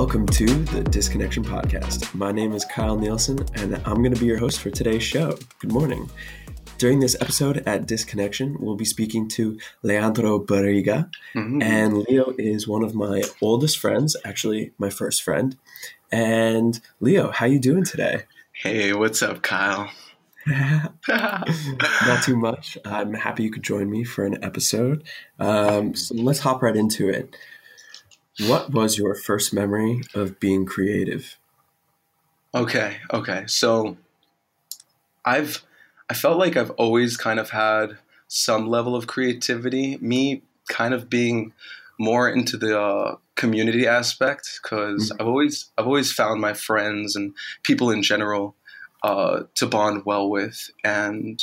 Welcome to the Disconnection Podcast. My name is Kyle Nielsen, and I'm going to be your host for today's show. Good morning. During this episode at Disconnection, we'll be speaking to Leandro Barriga. Mm-hmm. And Leo is one of my oldest friends, actually my first friend. And Leo, how are you doing today? Hey, what's up, Kyle? Not too much. I'm happy you could join me for an episode. Um, so let's hop right into it. What was your first memory of being creative? Okay, okay. So I've I felt like I've always kind of had some level of creativity. Me kind of being more into the uh, community aspect because mm-hmm. I've always I've always found my friends and people in general uh, to bond well with, and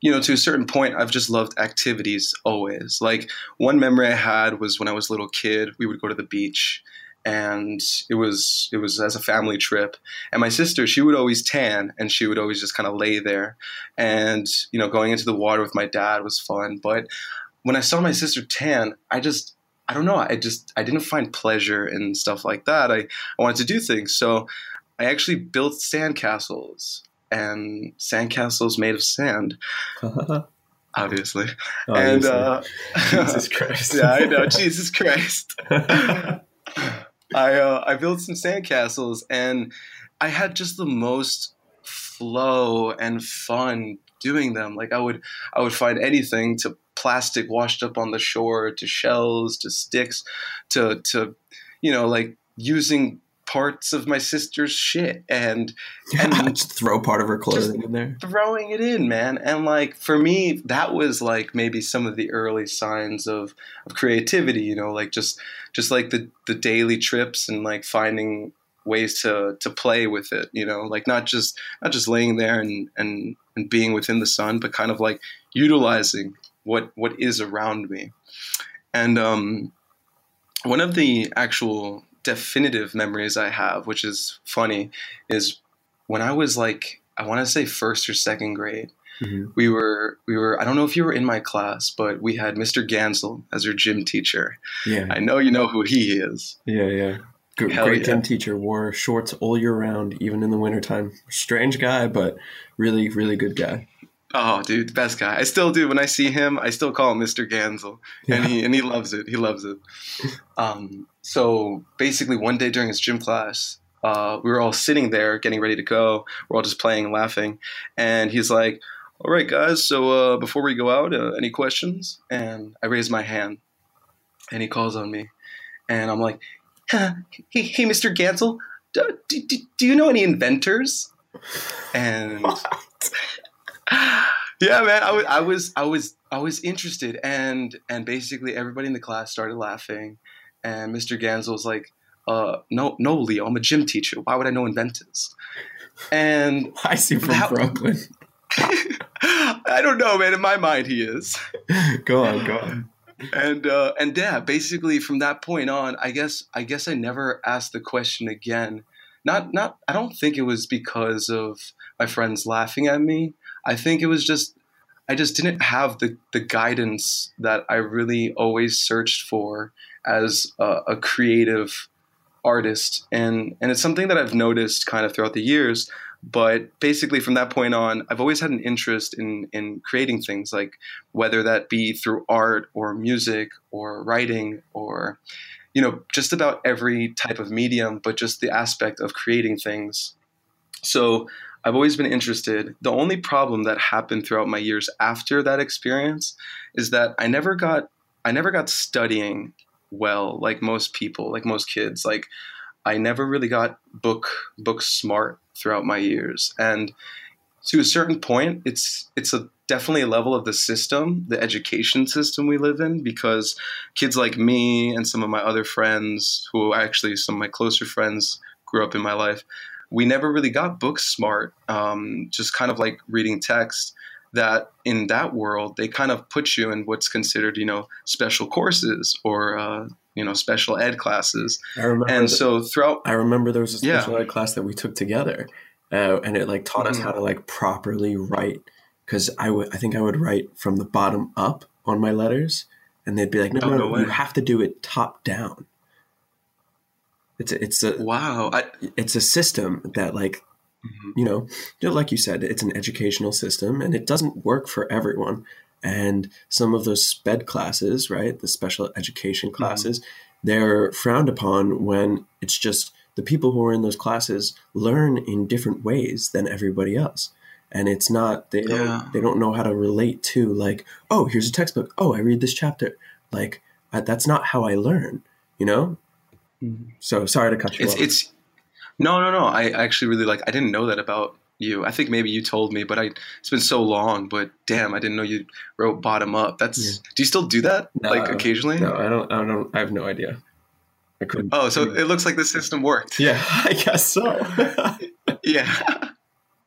you know, to a certain point, I've just loved activities always. Like one memory I had was when I was a little kid, we would go to the beach and it was it was as a family trip. And my sister she would always tan and she would always just kind of lay there. And you know going into the water with my dad was fun but when i saw my sister tan i just i don't know i just i didn't find pleasure in stuff like that. I, I wanted to do things. So i actually built sandcastles and sandcastles made of sand obviously. And uh, jesus christ. Yeah i know. Jesus christ. I uh, I built some sandcastles and I had just the most flow and fun doing them. Like I would I would find anything to plastic washed up on the shore to shells to sticks to to you know like using parts of my sister's shit and and just throw part of her clothing in there. throwing it in man. And like for me that was like maybe some of the early signs of of creativity you know like just just like the the daily trips and like finding ways to to play with it you know like not just not just laying there and and and being within the sun but kind of like utilizing what what is around me. And um one of the actual definitive memories I have, which is funny, is when I was like I want to say first or second grade. Mm-hmm. We were we were I don't know if you were in my class, but we had Mr. Gansel as your gym teacher. Yeah, I know you know who he is. Yeah, yeah. Good, great yeah. gym teacher. Wore shorts all year round, even in the wintertime. Strange guy, but really, really good guy. Oh, dude, the best guy. I still do. When I see him, I still call him Mr. Gansel, yeah. and he and he loves it. He loves it. Um, so basically, one day during his gym class, uh, we were all sitting there getting ready to go. We're all just playing and laughing, and he's like, "All right, guys. So uh, before we go out, uh, any questions?" And I raise my hand, and he calls on me, and I'm like, "Hey, hey Mr. Gansel, do, do, do you know any inventors?" And yeah, man, I was, I was, I was, I was interested, and and basically everybody in the class started laughing, and Mr. Gansel was like, uh, "No, no, Leo, I'm a gym teacher. Why would I know inventors?" And I see from that, Brooklyn. I don't know, man. In my mind, he is. go on, go on. And uh, and yeah, basically from that point on, I guess I guess I never asked the question again. Not not. I don't think it was because of my friends laughing at me. I think it was just I just didn't have the the guidance that I really always searched for as a, a creative artist, and and it's something that I've noticed kind of throughout the years. But basically, from that point on, I've always had an interest in in creating things, like whether that be through art or music or writing or you know just about every type of medium, but just the aspect of creating things. So I've always been interested. The only problem that happened throughout my years after that experience is that I never got I never got studying well like most people, like most kids. Like I never really got book book smart throughout my years. And to a certain point, it's it's a definitely a level of the system, the education system we live in, because kids like me and some of my other friends, who actually some of my closer friends grew up in my life, we never really got book smart, um, just kind of like reading text. That in that world, they kind of put you in what's considered, you know, special courses or, uh, you know, special ed classes. I remember and so throughout, I remember there was a special yeah. ed class that we took together, uh, and it like taught mm-hmm. us how to like properly write. Because I would, I think I would write from the bottom up on my letters, and they'd be like, "No, oh, no, no, no you have to do it top down." It's a, it's a wow. I, it's a system that like mm-hmm. you know, like you said, it's an educational system and it doesn't work for everyone. And some of those SPED classes, right, the special education mm-hmm. classes, mm-hmm. they're frowned upon when it's just the people who are in those classes learn in different ways than everybody else and it's not they don't yeah. they don't know how to relate to like oh here's a textbook oh i read this chapter like I, that's not how i learn you know. So sorry to cut you it's, off it's no no no i actually really like i didn't know that about you i think maybe you told me but i it's been so long but damn i didn't know you wrote bottom up that's yeah. do you still do that no, like occasionally no i don't i don't i have no idea I couldn't. Oh, so it looks like the system worked. Yeah, I guess so. yeah.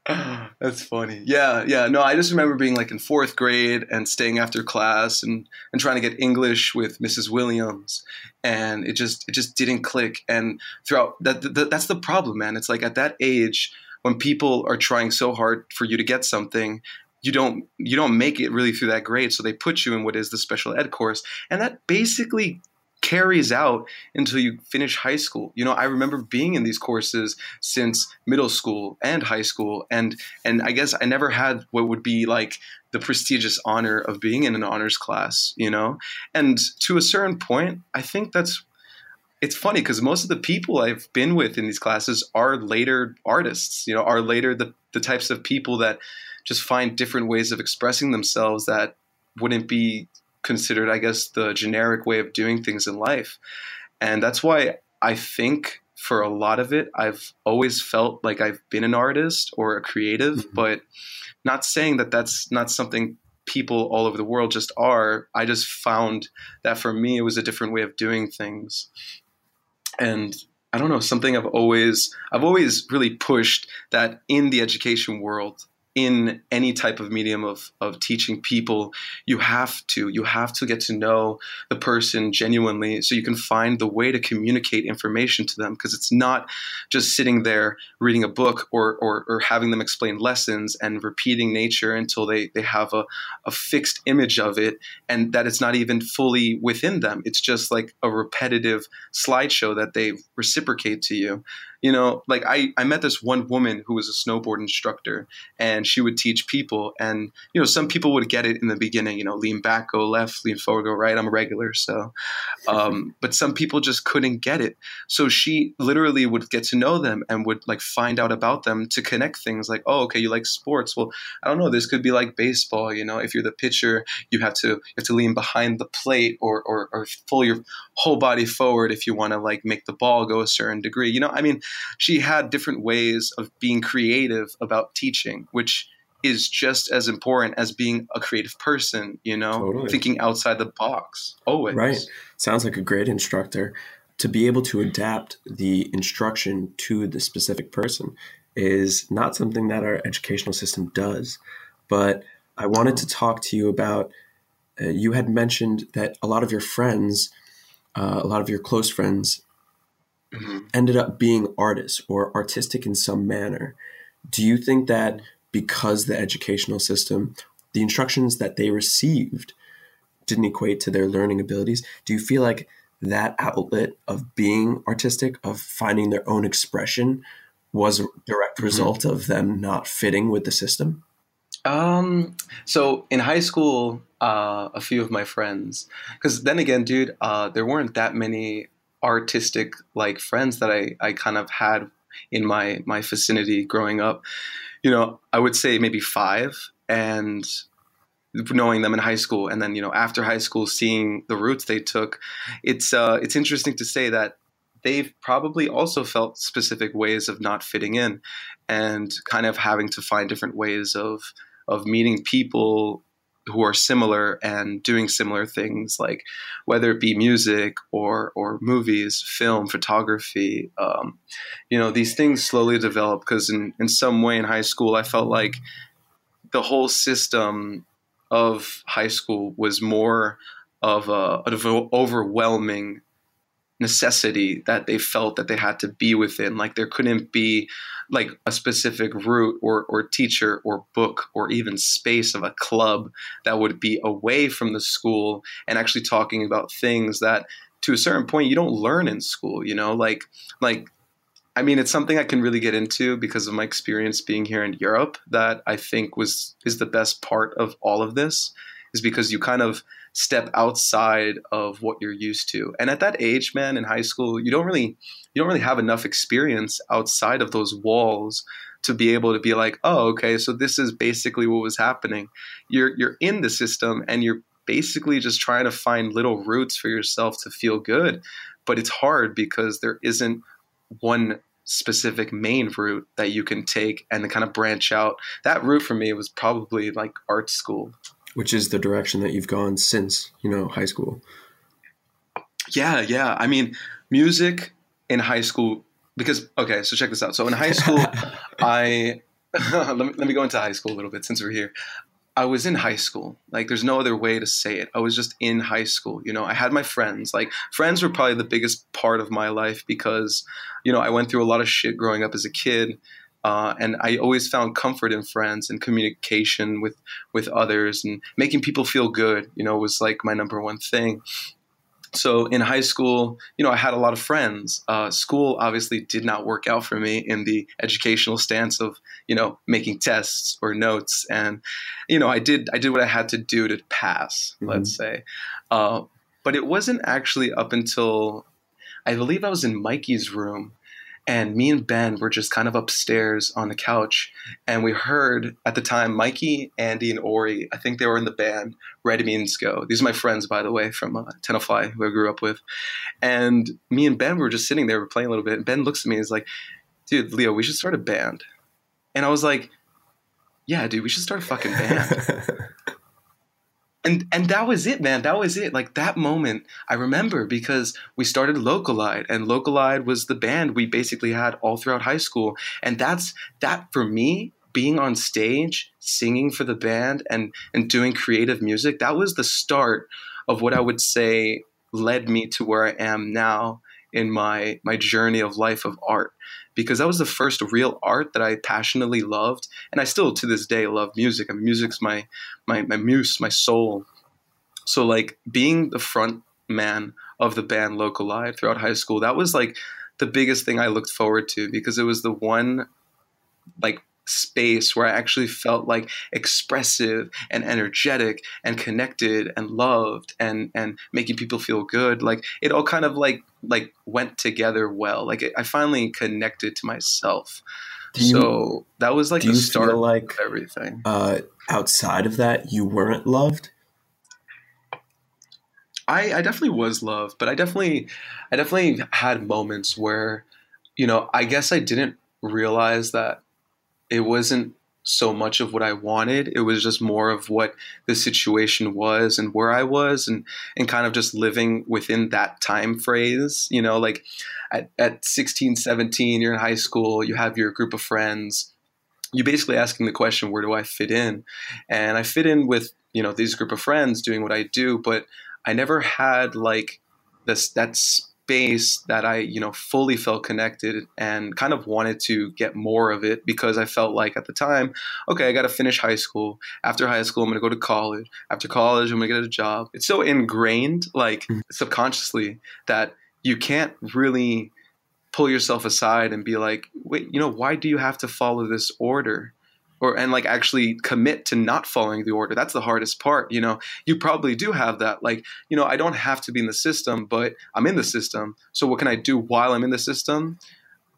That's funny. Yeah, yeah. No, I just remember being like in fourth grade and staying after class and, and trying to get English with Mrs. Williams, and it just it just didn't click. And throughout that, that that's the problem, man. It's like at that age when people are trying so hard for you to get something, you don't you don't make it really through that grade, so they put you in what is the special ed course, and that basically carries out until you finish high school. You know, I remember being in these courses since middle school and high school and and I guess I never had what would be like the prestigious honor of being in an honors class, you know? And to a certain point, I think that's it's funny because most of the people I've been with in these classes are later artists, you know, are later the, the types of people that just find different ways of expressing themselves that wouldn't be considered, I guess, the generic way of doing things in life. And that's why I think for a lot of it, I've always felt like I've been an artist or a creative, mm-hmm. but not saying that that's not something people all over the world just are. I just found that for me, it was a different way of doing things. And I don't know, something I've always, I've always really pushed that in the education world, in any type of medium of, of teaching people, you have to you have to get to know the person genuinely so you can find the way to communicate information to them because it's not just sitting there reading a book or, or, or, having them explain lessons and repeating nature until they, they have a, a fixed image of it and that it's not even fully within them. It's just like a repetitive slideshow that they reciprocate to you you know like i i met this one woman who was a snowboard instructor and she would teach people and you know some people would get it in the beginning you know lean back go left lean forward go right i'm a regular so um, but some people just couldn't get it. So she literally would get to know them and would like find out about them to connect things like oh okay you like sports. Well i don't know this could be like baseball you know if you're the pitcher you have to you have to lean behind the plate or or, or pull your whole body forward if you want to like make the ball go a certain degree you know i mean she had different ways of being creative about teaching, which is just as important as being a creative person, you know, totally. thinking outside the box always. Right. Sounds like a great instructor. To be able to adapt the instruction to the specific person is not something that our educational system does. But I wanted to talk to you about uh, you had mentioned that a lot of your friends, uh, a lot of your close friends, mm-hmm. ended up being artists or artistic in some manner. Do you think that because the educational system, the instructions that they received didn't equate to their learning abilities, do you feel like that outlet of being artistic, of finding their own expression, was a direct mm-hmm. result mm-hmm. of them not fitting with the system? Um, so in high school, uh, a few of my friends, because then again, dude, uh, there weren't that many artistic like friends that I, I kind of had in my my vicinity growing up. You know, I would say maybe five, and knowing them in high school, and then you know after high school, seeing the routes they took, it's uh, it's interesting to say that they've probably also felt specific ways of not fitting in, and kind of having to find different ways of of meeting people who are similar and doing similar things, like whether it be music or or movies, film, photography. Um, you know, these things slowly develop because in in some way in high school, I felt like the whole system of high school was more of a, an overwhelming necessity that they felt that they had to be within. Like there couldn't be like a specific route or, or teacher or book or even space of a club that would be away from the school and actually talking about things that to a certain point you don't learn in school you know like like I mean, it's something I can really get into because of my experience being here in Europe. That I think was is the best part of all of this, is because you kind of step outside of what you're used to. And at that age, man, in high school, you don't really you don't really have enough experience outside of those walls to be able to be like, oh, okay, so this is basically what was happening. You're you're in the system and you're basically just trying to find little roots for yourself to feel good. But it's hard because there isn't one specific main route that you can take and kind of branch out. That route for me was probably like art school. Which is the direction that you've gone since, you know, high school. Yeah, yeah. I mean, music in high school because okay, so check this out. So in high school, I let, me, let me go into high school a little bit since we're here. I was in high school. Like, there's no other way to say it. I was just in high school. You know, I had my friends. Like, friends were probably the biggest part of my life because, you know, I went through a lot of shit growing up as a kid. Uh, and I always found comfort in friends and communication with with others and making people feel good. You know, was like my number one thing so in high school, you know, I had a lot of friends. Uh, school obviously did not work out for me in the educational stance of, you know, making tests or notes, and you know, I did I did what I had to do to pass. Mm-hmm. Let's say, uh, but it wasn't actually up until I believe I was in Mikey's room and me and Ben were just kind of upstairs on the couch, and we heard at the time Mikey, Andy, and Ori. I think they were in the band Red Means Go. These are my friends, by the way, from uh, Tenafly, who I grew up with. And me and Ben were just sitting there, we're playing a little bit. And Ben looks at me and is like, "Dude, Leo, we should start a band." And I was like, "Yeah, dude, we should start a fucking band." and and that was it man. That was it. Like that moment i remember because we started localide and localide was the band we basically had all throughout high school. And that's that for me being on stage singing for the band and and doing creative music that was the start of what i would say led me to where i am now in my my journey of life of art because that was the first real art that I passionately loved, and I still to this day love music. I mean, music's my my my muse, my soul. So like being the front man of the band Local Live throughout high school, that was like the biggest thing I looked forward to because it was the one like space where I actually felt like expressive and energetic and connected and loved and and making people feel good. Like it all kind of like like went together well. Like it, I finally connected to myself. You, so that was like the start like of everything. Uh, outside of that, you weren't loved. I, I definitely was loved, but I definitely, I definitely had moments where, you know, I guess I didn't realize that it wasn't so much of what I wanted. It was just more of what the situation was and where I was and and kind of just living within that time phrase, you know, like at, at 16, 17, you're in high school, you have your group of friends. You're basically asking the question, where do I fit in? And I fit in with, you know, these group of friends doing what I do, but I never had like this that's space that I, you know, fully felt connected and kind of wanted to get more of it because I felt like at the time, okay, I got to finish high school. After high school, I'm going to go to college. After college, I'm going to get a job. It's so ingrained, like mm-hmm. subconsciously, that you can't really pull yourself aside and be like, wait, you know, why do you have to follow this order? Or and like actually commit to not following the order. That's the hardest part you know? You probably do have that like you know i don't have to be in the system but i'm in the system. So what can i do while i'm in the system?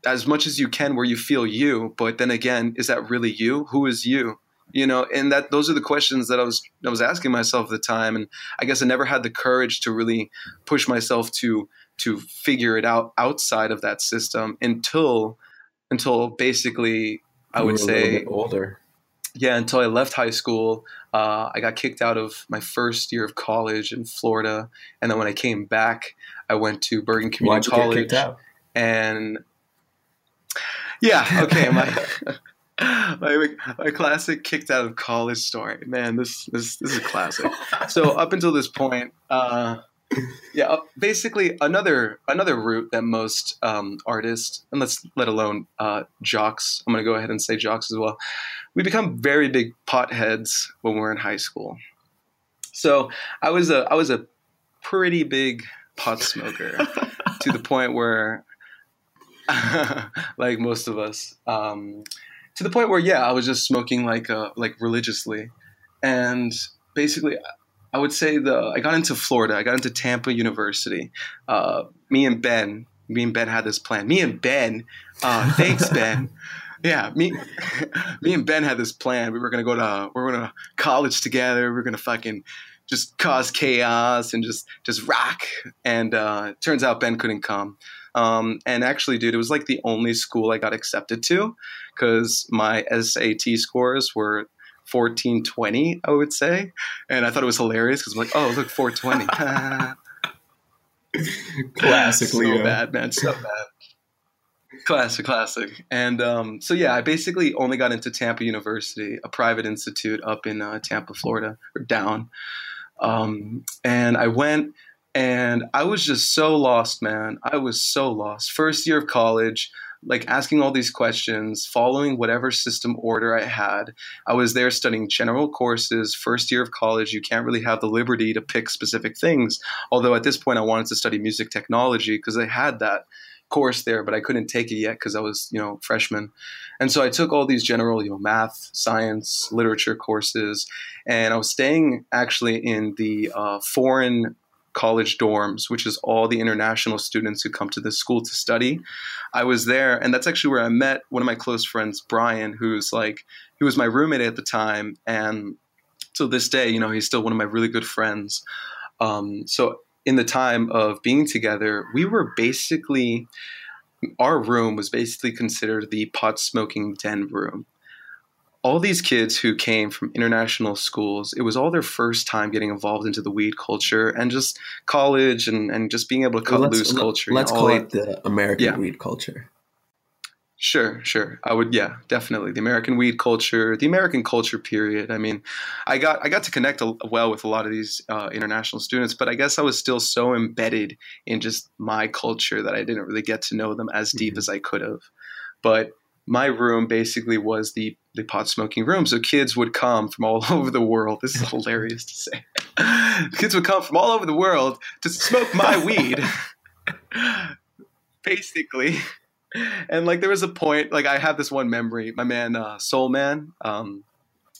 As much as you can where you feel you but then again is that really you? Who is you? You know and that those are the questions that i was i was asking myself at the time and i guess i never had the courage to really push myself to to figure it out outside of that system until until basically I would say older. Yeah, until I left high school, uh, I got kicked out of my first year of college in Florida, and then when I came back, I went to Bergen Community Why'd College. You get kicked out? And yeah, okay, my, my my classic kicked out of college story. Man, this this this is a classic. so up until this point, uh, yeah, uh, basically another another route that most um, artists, and let's let alone uh, jocks, I'm going to go ahead and say jocks as well. We become very big potheads when we're in high school. So I was a I was a pretty big pot smoker to the point where, like most of us, um, to the point where yeah, I was just smoking like uh, like religiously, and basically. I would say the I got into Florida. I got into Tampa University. Uh, me and Ben, me and Ben had this plan. Me and Ben, uh, thanks Ben. Yeah, me, me and Ben had this plan. We were gonna go to we are gonna college together. We are gonna fucking just cause chaos and just just rock. And uh, turns out Ben couldn't come. Um, and actually, dude, it was like the only school I got accepted to because my SAT scores were 1420, I would say. And I thought it was hilarious because I'm like, oh, look, 420. Classically, so bad, man, so bad. Classic, classic. And um, so, yeah, I basically only got into Tampa University, a private institute up in uh, Tampa, Florida, or down. Um, and I went and I was just so lost, man. I was so lost. First year of college, like asking all these questions, following whatever system order I had. I was there studying general courses, first year of college. You can't really have the liberty to pick specific things. Although at this point, I wanted to study music technology because I had that course there, but I couldn't take it yet because I was, you know, freshman. And so I took all these general, you know, math, science, literature courses, and I was staying actually in the uh, foreign college dorms, which is all the international students who come to this school to study. I was there, and that's actually where I met one of my close friends, Brian, who's like, he was my roommate at the time. And to this day, you know, he's still one of my really good friends. Um, so in the time of being together, we were basically, our room was basically considered the pot smoking den room all these kids who came from international schools, it was all their first time getting involved into the weed culture and just college and, and just being able to cut well, loose culture. Let's call it the American yeah. weed culture. Sure, sure. I would, yeah, definitely the American weed culture, the American culture period. I mean, I got I got to connect a, well with a lot of these uh, international students, but I guess I was still so embedded in just my culture that I didn't really get to know them as deep mm-hmm. as I could have. But my room basically was the the pot smoking room. So kids would come from all over the world. This is hilarious to say. kids would come from all over the world to smoke my weed. basically. And like there was a point, like I have this one memory. My man, uh, Soul Man, um,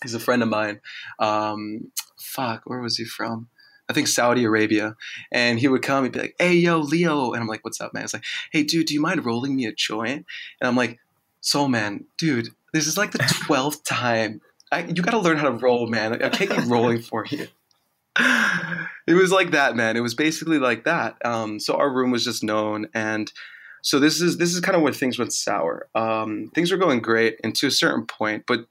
he's a friend of mine. Um, fuck, where was he from? I think Saudi Arabia. And he would come he'd be like, hey, yo, Leo. And I'm like, what's up, man? It's like, hey, dude, do you mind rolling me a joint? And I'm like, Soul Man, dude, this is like the twelfth time. I, you got to learn how to roll, man. I can't keep rolling for you. It was like that, man. It was basically like that. Um, so our room was just known, and so this is this is kind of where things went sour. Um, things were going great, and to a certain point, but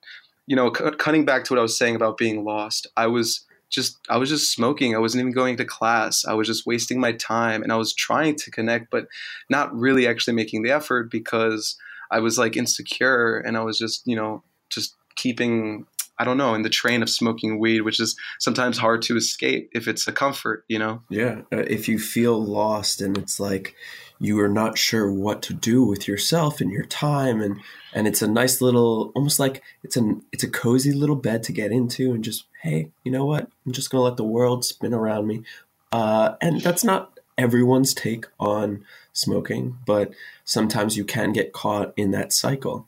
you know, c- cutting back to what I was saying about being lost, I was just I was just smoking. I wasn't even going to class. I was just wasting my time, and I was trying to connect, but not really actually making the effort because I was like insecure and I was just, you know, just keeping I don't know, in the train of smoking weed, which is sometimes hard to escape if it's a comfort, you know? Yeah. Uh, if you feel lost and it's like you are not sure what to do with yourself and your time and and it's a nice little almost like it's an it's a cozy little bed to get into and just hey, you know what? I'm just to let the world spin around me. Uh, and that's not everyone's take on smoking, but sometimes you can get caught in that cycle.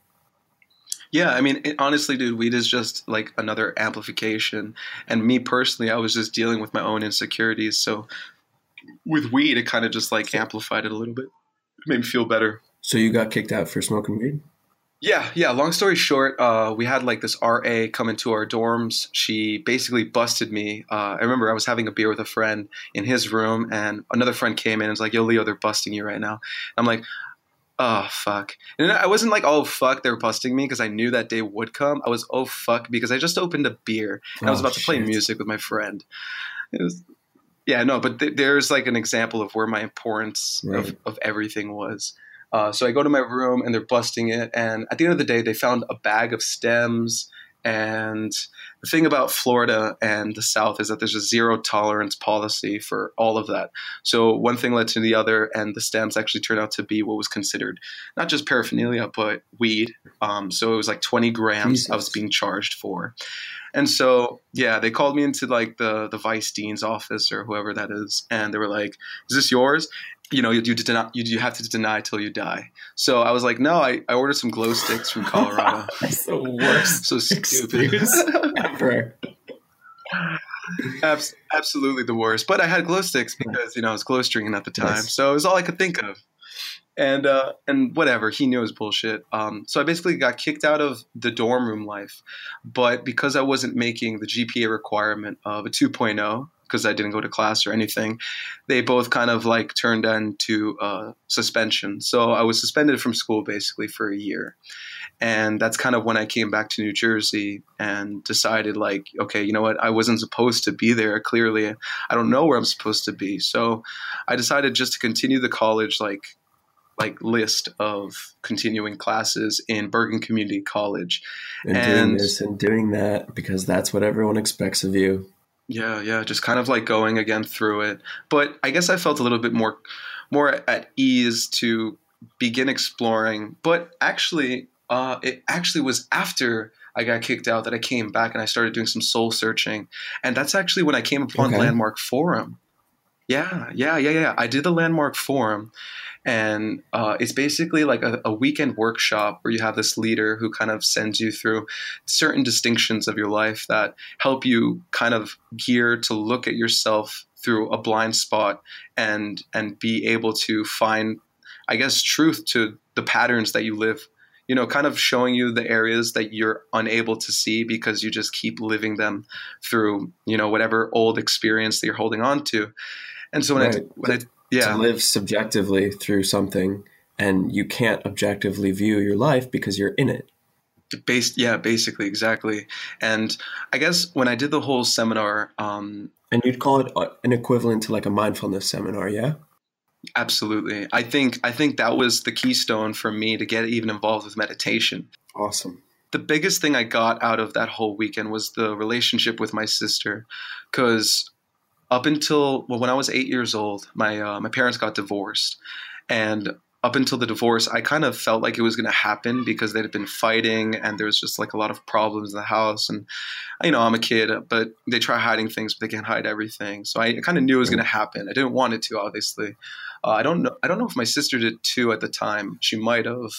Yeah, I mean, it, honestly, dude, weed is just like another amplification. And me personally, I was just dealing with my own insecurities. So with weed, it kind of just like amplified it a little bit. It made me feel better. So you got kicked out for smoking weed? Yeah, yeah. Long story short, uh, we had like this RA come into our dorms. She basically busted me. Uh, I remember I was having a beer with a friend in his room, and another friend came in and was like, "Yo, Leo, they're busting you right now." I'm like, "Oh fuck!" And I wasn't like, "Oh fuck," they're busting me because I knew that day would come. I was, "Oh fuck," because I just opened a beer and oh, I was oh, about shit. to play music with my friend. It was, yeah, no, but th- there's like an example of where my importance right. of, of everything was. Uh, so I go to my room and they're busting it. And at the end of the day, they found a bag of stems. And the thing about Florida and the South is that there's a zero tolerance policy for all of that. So one thing led to the other, and the stems actually turned out to be what was considered not just paraphernalia, but weed. Um, so it was like 20 grams Jesus. I was being charged for. And so, yeah, they called me into like the the vice dean's office or whoever that is, and they were like, "Is this yours?" You know, you, you, deny, you, you have to deny till you die. So I was like, no, I, I ordered some glow sticks from Colorado. That's the worst so stupid. ever. Abs- absolutely the worst. But I had glow sticks because you know I was glow stringing at the time, Nice. so it was all I could think of. And uh, and whatever he knew it was bullshit. Um, so I basically got kicked out of the dorm room life, but because I wasn't making the GPA requirement of a 2.0 because I didn't go to class or anything, they both kind of like turned into uh, suspension. So I was suspended from school basically for a year. And that's kind of when I came back to New Jersey and decided like okay you know what? I wasn't supposed to be there. Clearly I don't know where I'm supposed to be. So I decided just to continue the college like like list of continuing classes in Bergen Community College. And, doing this and doing that because that's what everyone expects of you. Yeah yeah just kind of like going again through it but I guess I felt a little bit more more at ease to begin exploring but actually uh, it actually was after I got kicked out that I came back and I started doing some soul searching. And that's actually when I came upon Okay. Landmark Forum. Yeah, yeah, yeah, yeah. I did the Landmark Forum. And uh, it's basically like a, a weekend workshop where you have this leader who kind of sends you through certain distinctions of your life that help you kind of gear to look at yourself through a blind spot and and be able to find I guess truth to the patterns that you live you know, kind of showing you the areas that you're unable to see because you just keep living them through, you know, whatever old experience that you're holding on to. And so when I, Right. when I, To yeah, live subjectively through something and you can't objectively view your life because you're in it. based, yeah, basically, exactly. And I guess when I did the whole seminar, um, And you'd call it uh, an equivalent to like a mindfulness seminar, yeah? absolutely, I think, I think that was the keystone for me to get even involved with meditation. Awesome. the biggest thing I got out of that whole weekend was the relationship with my sister, because up until well, when I was eight years old, my uh, my parents got divorced, and up until the divorce, I kind of felt like it was going to happen because they'd been fighting, and there was just like a lot of problems in the house, and you know I'm a kid, but they try hiding things, but they can't hide everything, so I kind of knew it was going to happen. I didn't want it to, obviously. Uh, I don't know. I don't know if my sister did too at the time. She might have,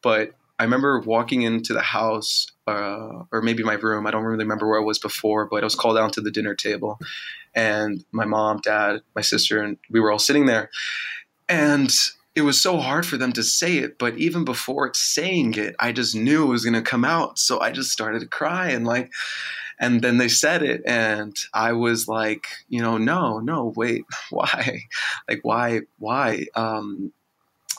but I remember walking into the house, uh, or maybe my room. I don't really remember where I was before, but I was called down to the dinner table, and my mom, dad, my sister, and we were all sitting there, and it was so hard for them to say it. But even before saying it, I just knew it was going to come out, so I just started to cry and like. And then they said it, and I was like, you know, no, no, wait, why? Like, why, why? Um,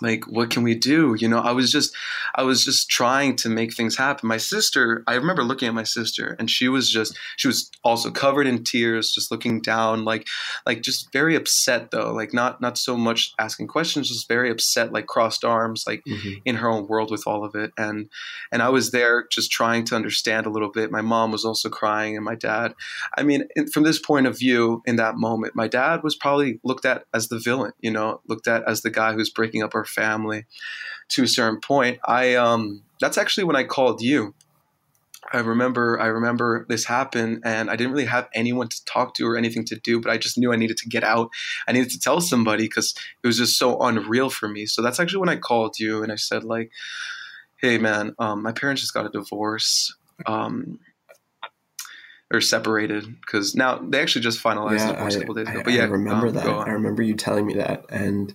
like what can we do? You know i was just i was just trying to make things happen. My sister i remember looking at my sister and she was just she was also covered in tears just looking down like like just very upset though. Like not not so much asking questions just very upset like crossed arms like Mhm. in her own world with all of it. And and i was there just trying to understand a little bit. My mom was also crying and my dad i mean in, from this point of view in that moment my dad was probably looked at as the villain you know looked at as the guy who's breaking up our family to a certain point i um that's actually when i called you I remember I remember this happened and I didn't really have anyone to talk to or anything to do, but I just knew I needed to get out. I needed to tell somebody because it was just so unreal for me. So that's actually when I called you and I said like, "Hey man, um, my parents just got a divorce, um, or separated because now they actually just finalized the divorce a couple days ago." I- But yeah, I remember um, that. I remember you telling me that, and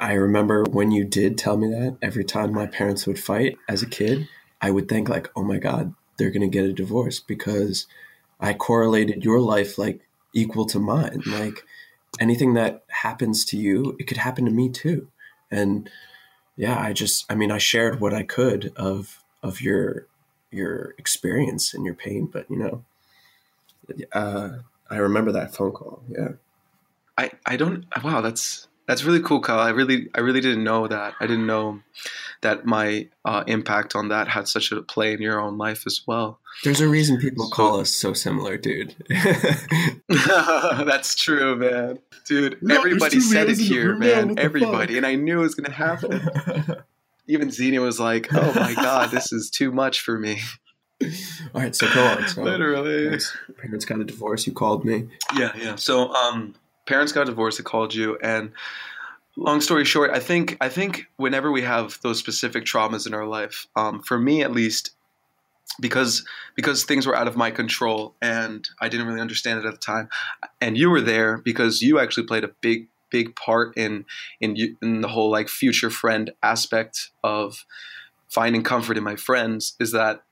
I remember when you did tell me that. Every time my parents would fight as a kid, I would think like, "Oh my god, they're gonna get a divorce," because I correlated your life like equal to mine. Like anything that happens to you, it could happen to me too. And yeah, I just, I mean, I shared what I could of of your your experience and your pain, but you know, uh, I remember that phone call. Yeah. I, I don't wow that's that's really cool Kyle I really I really didn't know that I didn't know that my uh, impact on that had such a play in your own life as well There's a reason people call us so similar, dude. that's true man dude No, everybody said it males in the here room, man. man What the everybody and I knew it was gonna happen even Xenia was like oh my god this is too much for me All right, so go on. So Literally. parents got a divorce. You called me. Yeah, yeah. So, um, parents got divorced. I called you, and long story short, I think I think whenever we have those specific traumas in our life, um, for me at least, because because things were out of my control and I didn't really understand it at the time, and you were there because you actually played a big big part in in in the whole like future friend aspect of finding comfort in my friends is that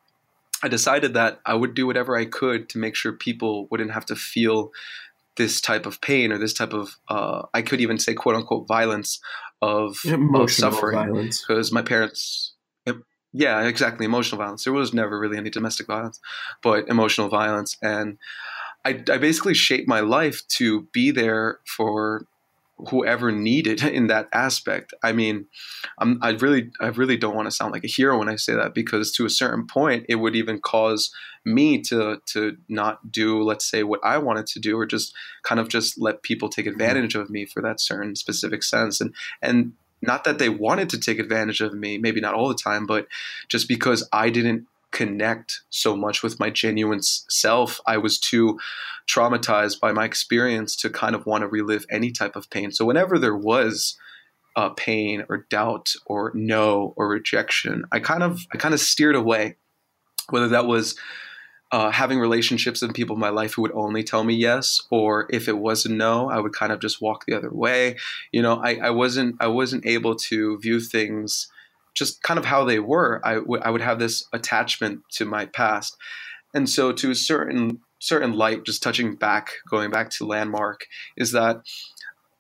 I decided that I would do whatever I could to make sure people wouldn't have to feel this type of pain or this type of uh, I could even say quote unquote violence of, of suffering. because my parents yeah exactly emotional violence. There was never really any domestic violence but emotional violence. And I, I basically shaped my life to be there for whoever needed in that aspect. I mean, I'm, I really, I really don't want to sound like a hero when I say that because to a certain point, it would even cause me to to not do, let's say, what I wanted to do, or just kind of just let people take mm-hmm. advantage of me for that certain specific sense. And and not that they wanted to take advantage of me, maybe not all the time, but just because I didn't connect so much with my genuine self. I was too traumatized by my experience to kind of want to relive any type of pain. So whenever there was uh, pain or doubt or no or rejection, I kind of I kind of steered away. Whether that was uh, having relationships and people in my life who would only tell me yes, or if it was a no, I would kind of just walk the other way. You know, I, I wasn't I wasn't able to view things just kind of how they were, I, w- I would have this attachment to my past. And so, to a certain certain light, just touching back, going back to landmark, is that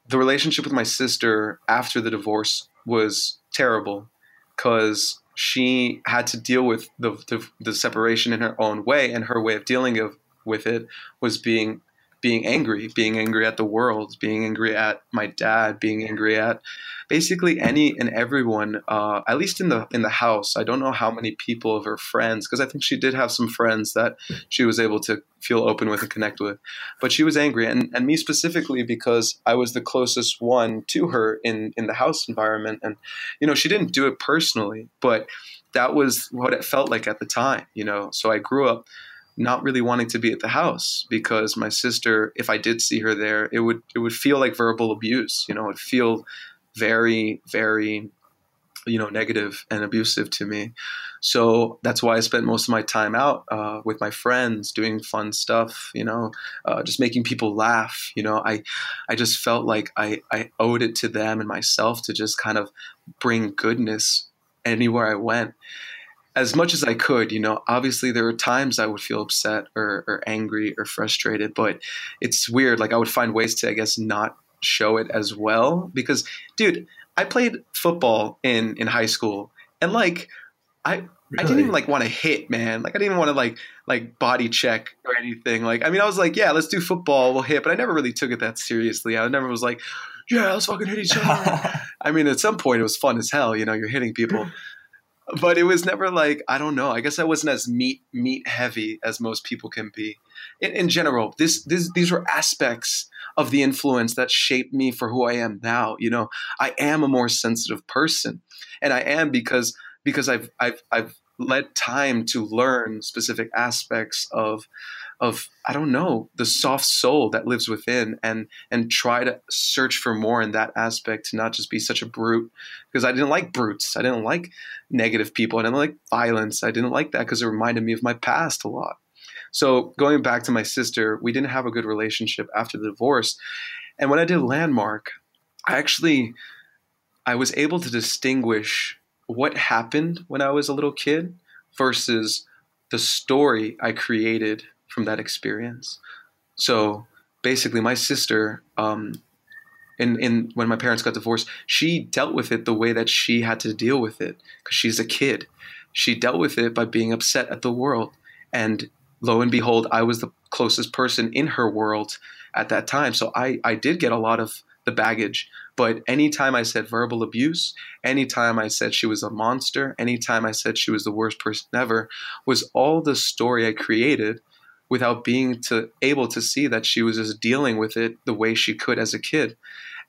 the relationship with my sister after the divorce was terrible because she had to deal with the, the, the separation in her own way, and her way of dealing of, with it was being being angry, being angry at the world, being angry at my dad, being angry at basically any and everyone. Uh, at least in the in the house, I don't know how many people of her friends, because I think she did have some friends that she was able to feel open with and connect with. But she was angry, and and me specifically because I was the closest one to her in in the house environment, and you know she didn't do it personally, but that was what it felt like at the time. You know, so I grew up not really wanting to be at the house because my sister, if I did see her there, it would it would feel like verbal abuse. You know, it would feel very, very, you know, negative and abusive to me. So that's why I spent most of my time out uh, with my friends, doing fun stuff. You know, uh, just making people laugh. You know, I I just felt like I I owed it to them and myself to just kind of bring goodness anywhere I went as much as I could, you know, obviously there were times I would feel upset or, or, angry or frustrated, but it's weird. Like I would find ways to, I guess, not show it as well because, dude, I played football in in high school, and like I. Really? I didn't even like want to hit, man. Like I didn't even want to like like body check or anything. Like I mean, I was like, yeah, let's do football, we'll hit, but I never really took it that seriously. I never was like, yeah, let's fucking hit each other. I mean, at some point it was fun as hell, you know, you're hitting people but it was never like I don't know. I guess I wasn't as meat meat heavy as most people can be. In, in general, this, this these were aspects of the influence that shaped me for who I am now. You know, I am a more sensitive person, and I am because because I've I've I've led time to learn specific aspects of of I don't know the soft soul that lives within and and try to search for more in that aspect to not just be such a brute. Because I didn't like brutes. I didn't like negative people. I didn't like violence. I didn't like that because it reminded me of my past a lot. So going back to my sister we didn't have a good relationship after the divorce. And when I did landmark I actually I was able to distinguish what happened when I was a little kid versus the story I created from that experience. So basically, my sister, um, in, in when my parents got divorced, she dealt with it the way that she had to deal with it because she's a kid. She dealt with it by being upset at the world, and lo and behold, I was the closest person in her world at that time. So I I did get a lot of the baggage. But anytime I said verbal abuse, anytime I said she was a monster, anytime I said she was the worst person ever, was all the story I created without being to able to see that she was just dealing with it the way she could as a kid.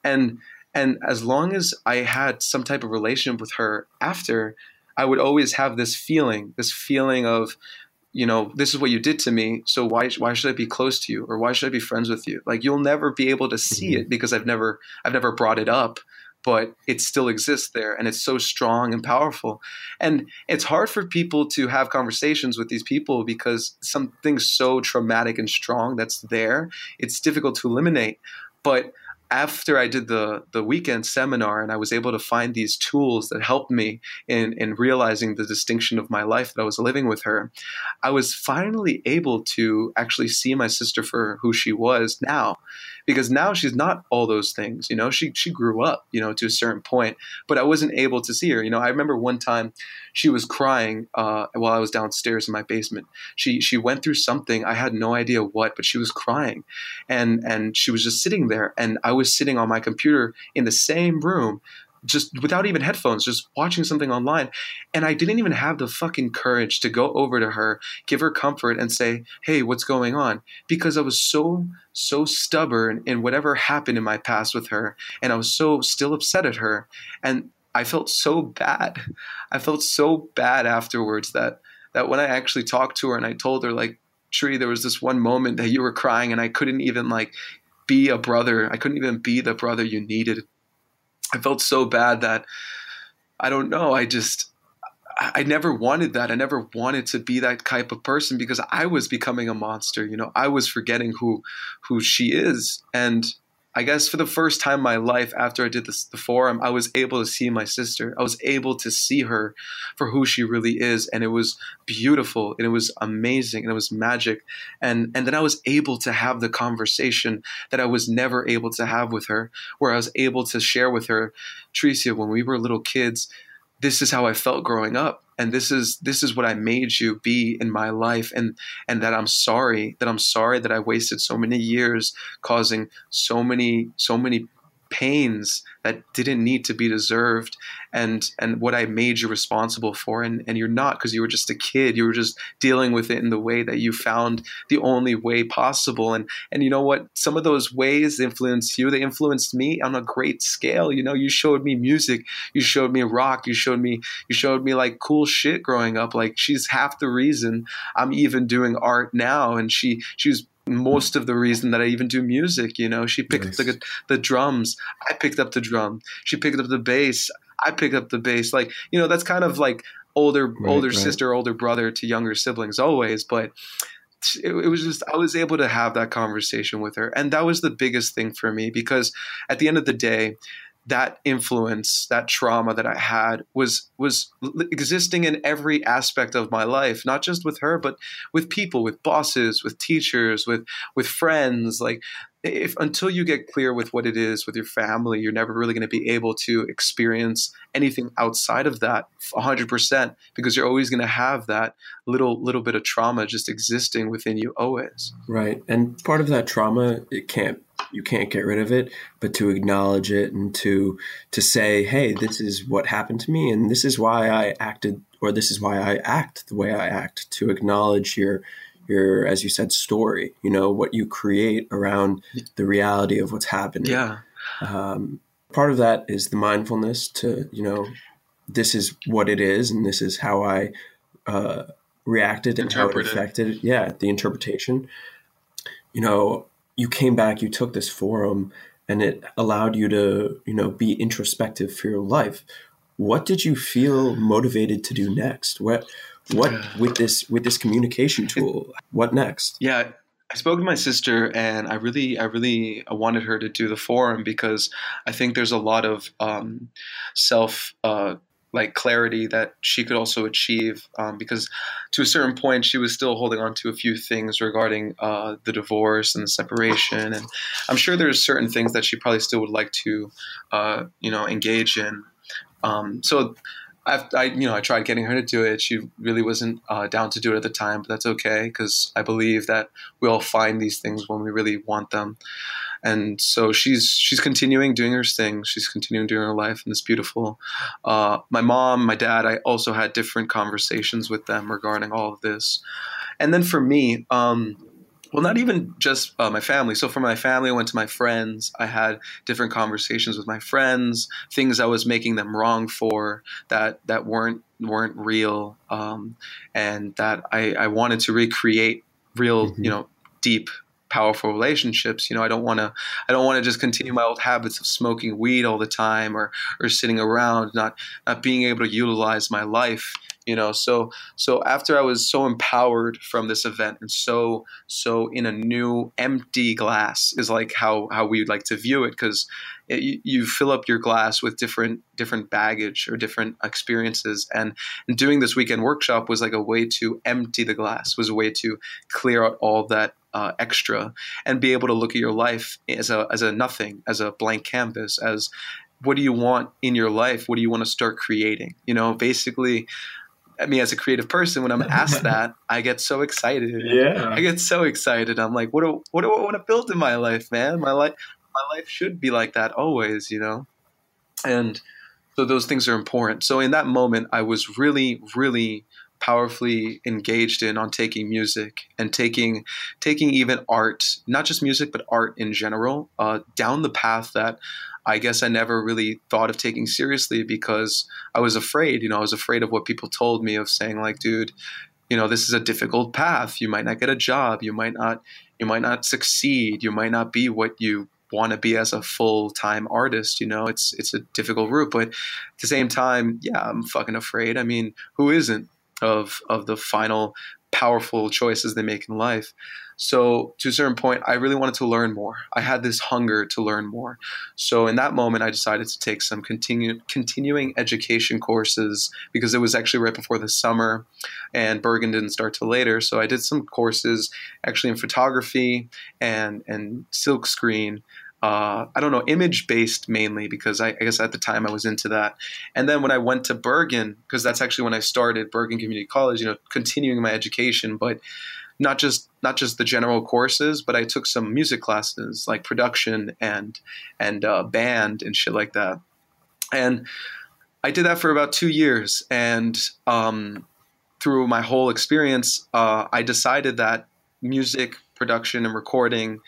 And and as long as i had some type of relationship with her after i would always have this feeling this feeling of you know, this is what you did to me. So why why should I be close to you or why should I be friends with you? Like you'll never be able to see mm-hmm. it because I've never I've never brought it up, but it still exists there and it's so strong and powerful. And it's hard for people to have conversations with these people because something so traumatic and strong that's there, it's difficult to eliminate. But after I did the the weekend seminar and I was able to find these tools that helped me in in realizing the distinction of my life that I was living with her, I was finally able to actually see my sister for who she was now because now she's not all those things. You know, she she grew up, you know, to a certain point, but I wasn't able to see her. You know, I remember one time she was crying uh, while I was downstairs in my basement. She she went through something I had no idea what, but she was crying, and and she was just sitting there, and I was sitting on my computer in the same room just without even headphones, just watching something online. And I didn't even have the fucking courage to go over to her, give her comfort, and say, Hey, what's going on? Because I was so, so stubborn in whatever happened in my past with her. And I was so still upset at her. And I felt so bad. I felt so bad afterwards that that when I actually talked to her and I told her like, Tree, there was this one moment that you were crying and I couldn't even like be a brother. I couldn't even be the brother you needed I felt so bad that I don't know. I just I never wanted that. I never wanted to be that type of person because I was becoming a monster. You know, I was forgetting who who she is, and I guess for the first time in my life after I did this, the forum, I was able to see my sister. I was able to see her for who she really is. And it was beautiful and it was amazing and it was magic. And, and then I was able to have the conversation that I was never able to have with her, where I was able to share with her, Tricia, when we were little kids, this is how I felt growing up and this is this is what I made you be in my life and and that I'm sorry that I'm sorry that I wasted so many years causing so many so many pains that didn't need to be deserved and and what I made you responsible for. And and you're not because you were just a kid. You were just dealing with it in the way that you found the only way possible. And and you know what? Some of those ways influenced you. They influenced me on a great scale. You know you showed me music. You showed me rock. You showed me you showed me like cool shit growing up. Like she's half the reason I'm even doing art now. And she she was most of the reason that I even do music. You know, she picked nice. up the, the drums, I picked up the drum. She picked up the bass, I picked up the bass. Like, you know, that's kind of like older right, older right. sister, older brother to younger siblings always, but it, it, was just I was able to have that conversation with her, and that was the biggest thing for me because at the end of the day, that influence, that trauma that I had was was existing in every aspect of my life, not just with her, but with people, with bosses, with teachers, with with friends. Like if until you get clear with what it is with your family, you're never really going to be able to experience anything outside of that 100% because you're always going to have that little little bit of trauma just existing within you always. Right. And part of that trauma it can't you can't get rid of it, but to acknowledge it and to to say, "Hey, this is what happened to me and this is why I acted or this is why I act the way I act." To acknowledge your your as you said story, you know, what you create around the reality of what's happening. Yeah. Um, part of that is the mindfulness to, you know, this is what it is and this is how I uh, reacted and how it affected. Yeah, the interpretation. You know, you came back, you took this forum, and it allowed you to, you know, be introspective for your life. What did you feel motivated to do next? What, what with this with this communication tool? What next? Yeah, I spoke to my sister, and I really, I really wanted her to do the forum because I think there's a lot of um, self uh, like clarity that she could also achieve um, because to a certain point she was still holding on to a few things regarding uh, the divorce and the separation and i'm sure there's certain things that she probably still would like to uh, you know engage in um, so I, I, you know, I tried getting her to do it. She really wasn't uh, down to do it at the time, but that's okay because I believe that we all find these things when we really want them and so she's she's continuing doing her thing. She's continuing doing her life, and it's beautiful. Uh, my mom, my dad, I also had different conversations with them regarding all of this, and then for me, um, well, not even just uh, my family. So for my family, I went to my friends. I had different conversations with my friends, things I was making them wrong for that that weren't weren't real, um, and that I, I wanted to recreate real, mm-hmm. you know, deep powerful relationships you know i don't want to i don't want to just continue my old habits of smoking weed all the time or or sitting around not not being able to utilize my life you know? So so after i was so empowered from this event and so so in a new empty glass is like how how we would like to view it because you, you, fill up your glass with different different baggage or different experiences and, and doing this weekend workshop was like a way to empty the glass was a way to clear out all that uh, extra and be able to look at your life as a as a nothing as a blank canvas as what do you want in your life what do you want to start creating you know basically I mean, as a creative person, when I'm asked that, I get so excited. Yeah, I get so excited. I'm like, what do what do I want to build in my life, man? My life, my life should be like that always, you know. And so those things are important. So in that moment, I was really, really powerfully engaged in on taking music and taking taking even art, not just music, but art in general, uh, down the path that I guess I never really thought of taking seriously because I was afraid. You know, I was afraid of what people told me of saying like, dude, you know, this is a difficult path. You might not get a job. You might not. You might not succeed. You might not be what you want to be as a full time artist. You know, it's it's a difficult route, but at the same time, yeah, I'm fucking afraid. I mean, who isn't of of the final powerful choices they make in life? So to a certain point, I really wanted to learn more. I had this hunger to learn more. So in that moment, I decided to take some continu- continuing education courses because it was actually right before the summer, and Bergen didn't start till later. So I did some courses actually in photography and and silkscreen. Uh, I don't know, image based mainly because I, I, guess at the time I was into that. And then when I went to Bergen, because that's actually when I started Bergen Community College, you know, continuing my education, but not just not just the general courses, but I took some music classes like production and and uh, band and shit like that. And I did that for about two years, and um, through my whole experience, uh, I decided that music production and recording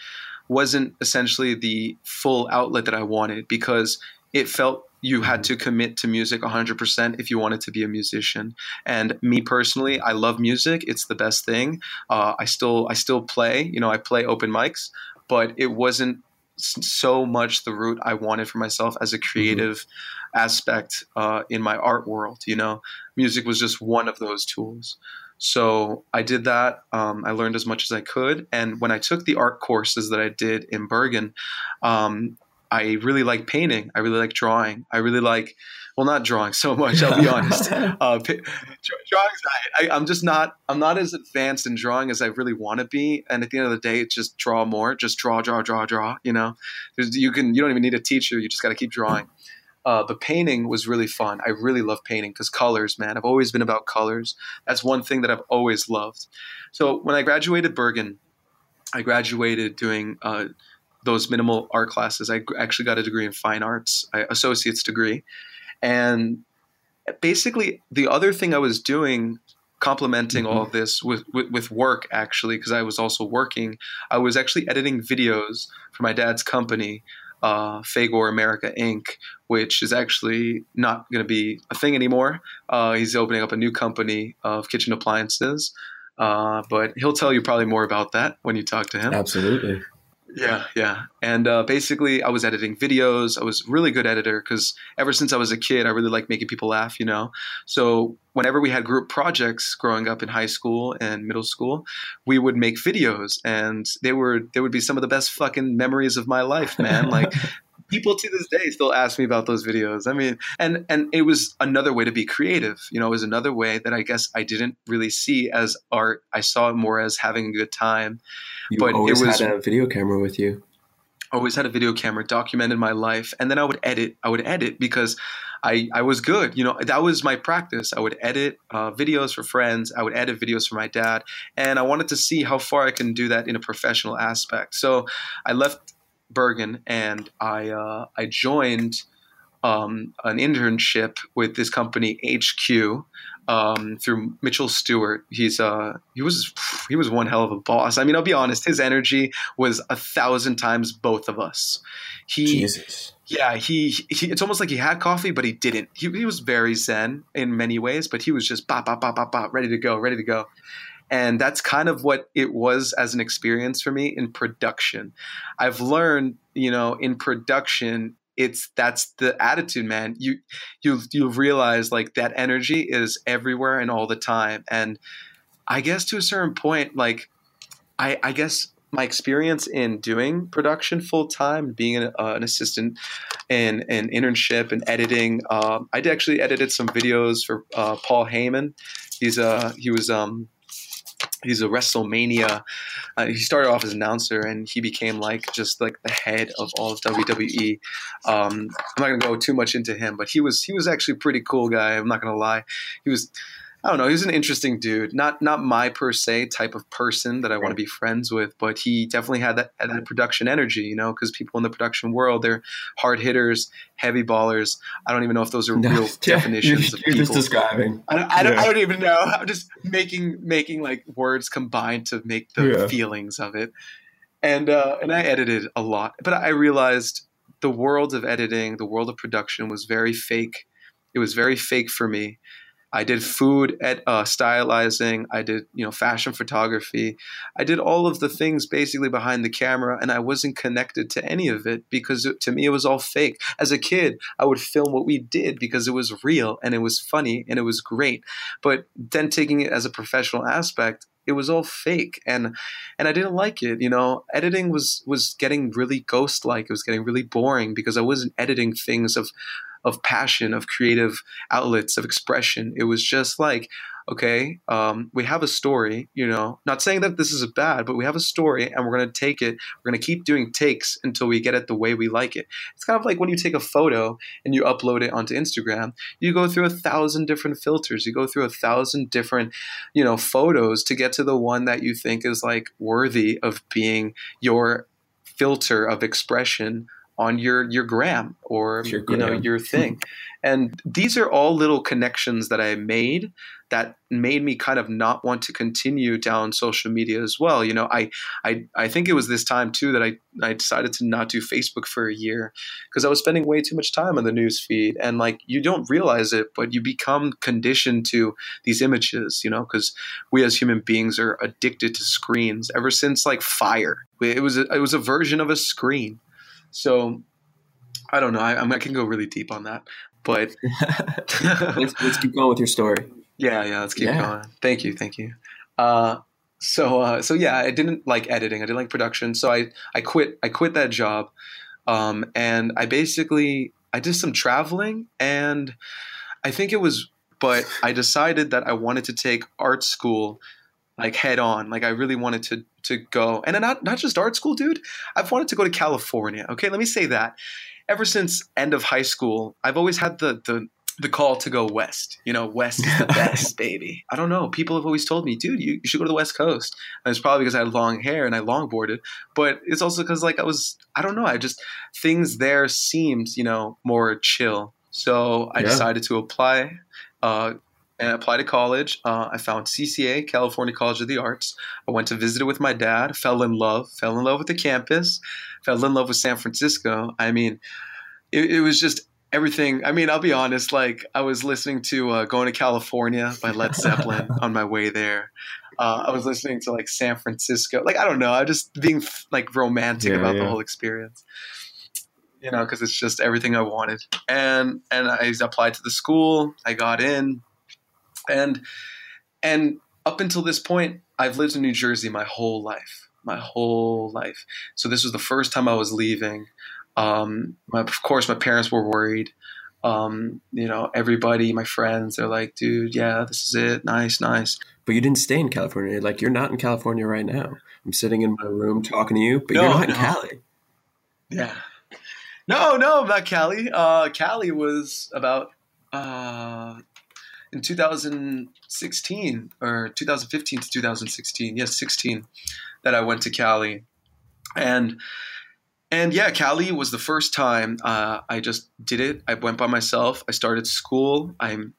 wasn't essentially the full outlet that I wanted because it felt you had to commit to music 100% if you wanted to be a musician and me personally i love music it's the best thing uh, i still i still play you know i play open mics but it wasn't so much the route i wanted for myself as a mm-hmm. creative mm-hmm. aspect uh, in my art world you know music was just one of those tools so I did that. Um, I learned as much as I could. And when I took the art courses that I did in Bergen, um, I really like painting. I really like drawing. I really like, well, not drawing so much. I'll be honest. Uh, drawing's I, I, am just not. I'm not as advanced in drawing as I really want to be. And at the end of the day, it's just draw more. Just draw, draw, draw, draw. You know, There's, you can. You don't even need a teacher. You just got to keep drawing. Uh, but painting was really fun. I really love painting because colors, man. I've always been about colors. That's one thing that I've always loved. So when I graduated Bergen, I graduated doing. Uh, those minimal art classes. I actually got a degree in fine arts, associate's degree, and basically the other thing I was doing complementing mm-hmm. all of this with, with, with work actually because i was also working i was actually editing videos for my dad's company uh, Fagor America Inc., which is actually not going to be a thing anymore. Uh, he's opening up a new company of kitchen appliances, uh, but he'll tell you probably more about that when you talk to him. Absolutely. Yeah, yeah. And uh, basically, I was editing videos. I was really good editor because ever since I was a kid, I really like making people laugh, you know? So whenever we had group projects growing up in high school and middle school, we would make videos and they were, they would be some of the best fucking memories of my life, man. Like people to this day still ask me about those videos. I mean, and and it was another way to be creative. You know, it was another way that I guess I didn't really see as art. I saw it more as having a good time. You but always it was, had a video camera with you. Always had a video camera, documented my life, and then I would edit. I would edit because I, I was good. You know, that was my practice. I would edit uh, videos for friends. I would edit videos for my dad, and I wanted to see how far I can do that in a professional aspect. So I left Bergen, and I uh, I joined um, an internship with this company HQ um, through Mitchell Stewart. He's uh, he was he was one hell of a boss. I mean, I'll be honest, his energy was a thousand times both of us. He, Jesus. Yeah, he, he it's almost like he had coffee, but he didn't. He, he was very zen in many ways, but he was just bop bop bop bop bop, ready to go, ready to go. And that's kind of what it was as an experience for me in production. I've learned, you know, in production, it's that's the attitude, man. You you you realize like that energy is everywhere and all the time. And I guess to a certain point, like I, I guess my experience in doing production full time, being an, uh, an, assistant and an internship and editing. Um, I actually edited some videos for uh, Paul Heyman. He's uh he was um he's a WrestleMania. Uh, he started off as an announcer, and he became like just like the head of all of WWE. Um, I'm not gonna go too much into him, but he was he was actually a pretty cool guy. I'm not gonna lie. He was I don't know. He was an interesting dude. Not not my per se type of person that I want to be friends with, but he definitely had that, had that production energy. You know, because people in the production world, they're hard hitters, heavy ballers. I don't even know if those are no, real yeah, definitions you're, of people. just describing. I don't, I, don't, yeah. I don't, even know. I'm just making making like words combined to make the yeah. feelings of it. And uh, and I edited a lot, but I realized the world of editing, the world of production was very fake. It was very fake for me I did food at uh, stylizing. I did, you know, fashion photography. I did all of the things basically behind the camera, and I wasn't connected to any of it because it, to me it was all fake. As a kid, I would film what we did because it was real and it was funny and it was great. But then taking it as a professional aspect, it was all fake and and I didn't like it you know editing was was getting really ghost like it was getting really boring because I wasn't editing things of of passion, of creative outlets, of expression. It was just like, okay, um, we have a story, you know, not saying that this is bad, but we have a story and we're going to take it. We're going to keep doing takes until we get it the way we like it. It's kind of like when you take a photo and you upload it onto Instagram, you go through a thousand different filters. You go through a thousand different, you know, photos to get to the one that you think is like worthy of being your filter of expression on your your gram or your gram. you know your thing. And these are all little connections that i made that made me kind of not want to continue down social media as well. You know i i, I think it was this time too that i i decided to not do facebook for a year because i was spending way too much time on the news feed. And like you don't realize it but you become conditioned to these images you know because we as human beings are addicted to screens ever since like fire. It was a, it was a version of a screen so I don't know. I, I can go really deep on that, but let's, let's, keep going with your story. Yeah, yeah. Let's keep yeah. going. Thank you, thank you. Uh, so, uh, so yeah, I didn't like editing. I didn't like production. So I, I quit. I quit that job, um, and I basically I did some traveling, and I think it was. But I decided that I wanted to take art school like head on. Like I really wanted to to go, and not not just art school, dude. I've wanted to go to California. Okay, let me say that. Ever since end of high school, I've always had the the the call to go west. You know, west is the best, baby. I don't know. People have always told me, dude, you, you should go to the West Coast. And it's probably because I had long hair and I longboarded, but it's also because like I was, I don't know. I just things there seemed, you know, more chill. So I yeah. decided to apply. Uh, and apply to college. Uh, I found CCA, California College of the Arts. I went to visit it with my dad, fell in love, fell in love with the campus, fell in love with San Francisco. I mean, it, it was just everything. I mean, I'll be honest, like I was listening to uh, Going to California by Led Zeppelin on my way there. Uh, I was listening to like San Francisco. Like, I don't know. I was just being like romantic yeah, about yeah. the whole experience you know, because it's just everything I wanted. And and I applied to the school. I got in and and up until this point, I've lived in New Jersey my whole life, my whole life. So this was the first time I was leaving. Um, my, of course, my parents were worried. Um, you know, everybody, my friends, they're like, "Dude, yeah, this is it. Nice, nice." But you didn't stay in California. Like, you're not in California right now. I'm sitting in my room talking to you, but no, you're not no. in Cali. Yeah. No, no, I'm Cali. Uh, Cali was about uh, in 2016 or 2015 to 2016, yes, 16, that I went to Cali, and and yeah, Cali was the first time uh, I just did it. I went by myself. I started school. I'm.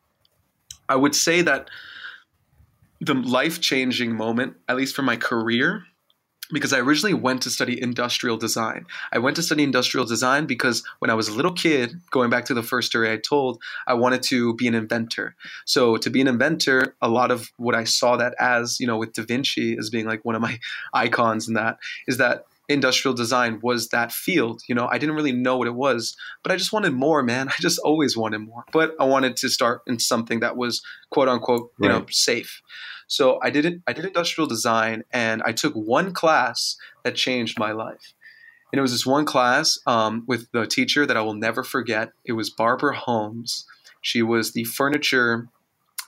I would say that the life changing moment, at least for my career, because I originally went to study industrial design. I went to study industrial design because when I was a little kid, going back to the first story I told, I wanted to be an inventor. So to be an inventor, a lot of what I saw that as, you know, with Da Vinci as being like one of my icons in that is that industrial design was that field. You know, I didn't really know what it was, but I just wanted more, man. I just always wanted more. But I wanted to start in something that was quote unquote, you right. know, safe. So I did it. I did industrial design, and I took one class that changed my life. And it was this one class um, with the teacher that I will never forget. It was Barbara Holmes. She was the furniture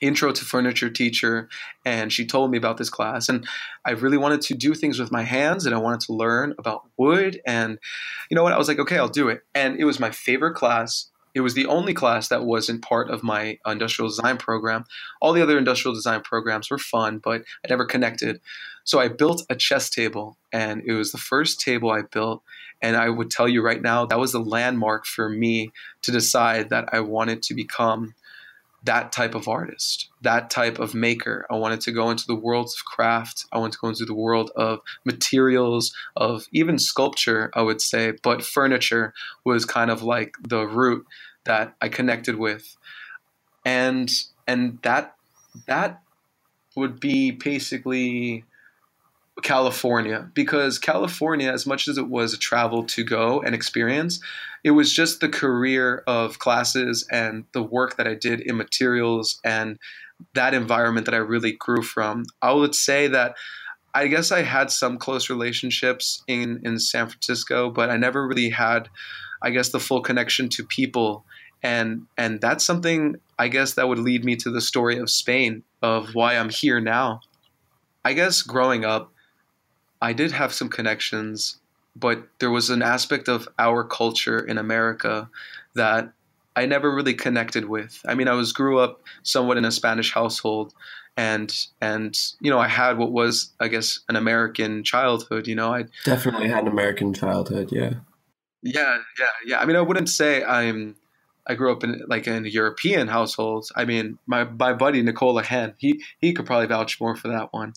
intro to furniture teacher and she told me about this class and i really wanted to do things with my hands and i wanted to learn about wood and you know what i was like okay i'll do it and it was my favorite class it was the only class that wasn't part of my industrial design program. All the other industrial design programs were fun, but I never connected. So I built a chess table, and it was the first table I built. And I would tell you right now, that was the landmark for me to decide that I wanted to become that type of artist, that type of maker. I wanted to go into the world of craft. I wanted to go into the world of materials, of even sculpture, I would say. But furniture was kind of like the root that I connected with. And and that that would be basically California because California, as much as it was a travel to go and experience, it was just the career of classes and the work that I did in materials and that environment that I really grew from. I would say that I guess I had some close relationships in, in San Francisco, but I never really had, I guess, the full connection to people. And and that's something I guess that would lead me to the story of Spain, of why I'm here now. I guess growing up, I did have some connections, but there was an aspect of our culture in America that I never really connected with. I mean, I was grew up somewhat in a Spanish household, and and you know, I had what was, I guess, an American childhood. You know, I definitely had an American childhood. Yeah. Yeah, yeah, yeah. I mean, I wouldn't say I'm. I grew up in like in a European household. I mean, my my buddy Nicola Hen, he he could probably vouch more for that one.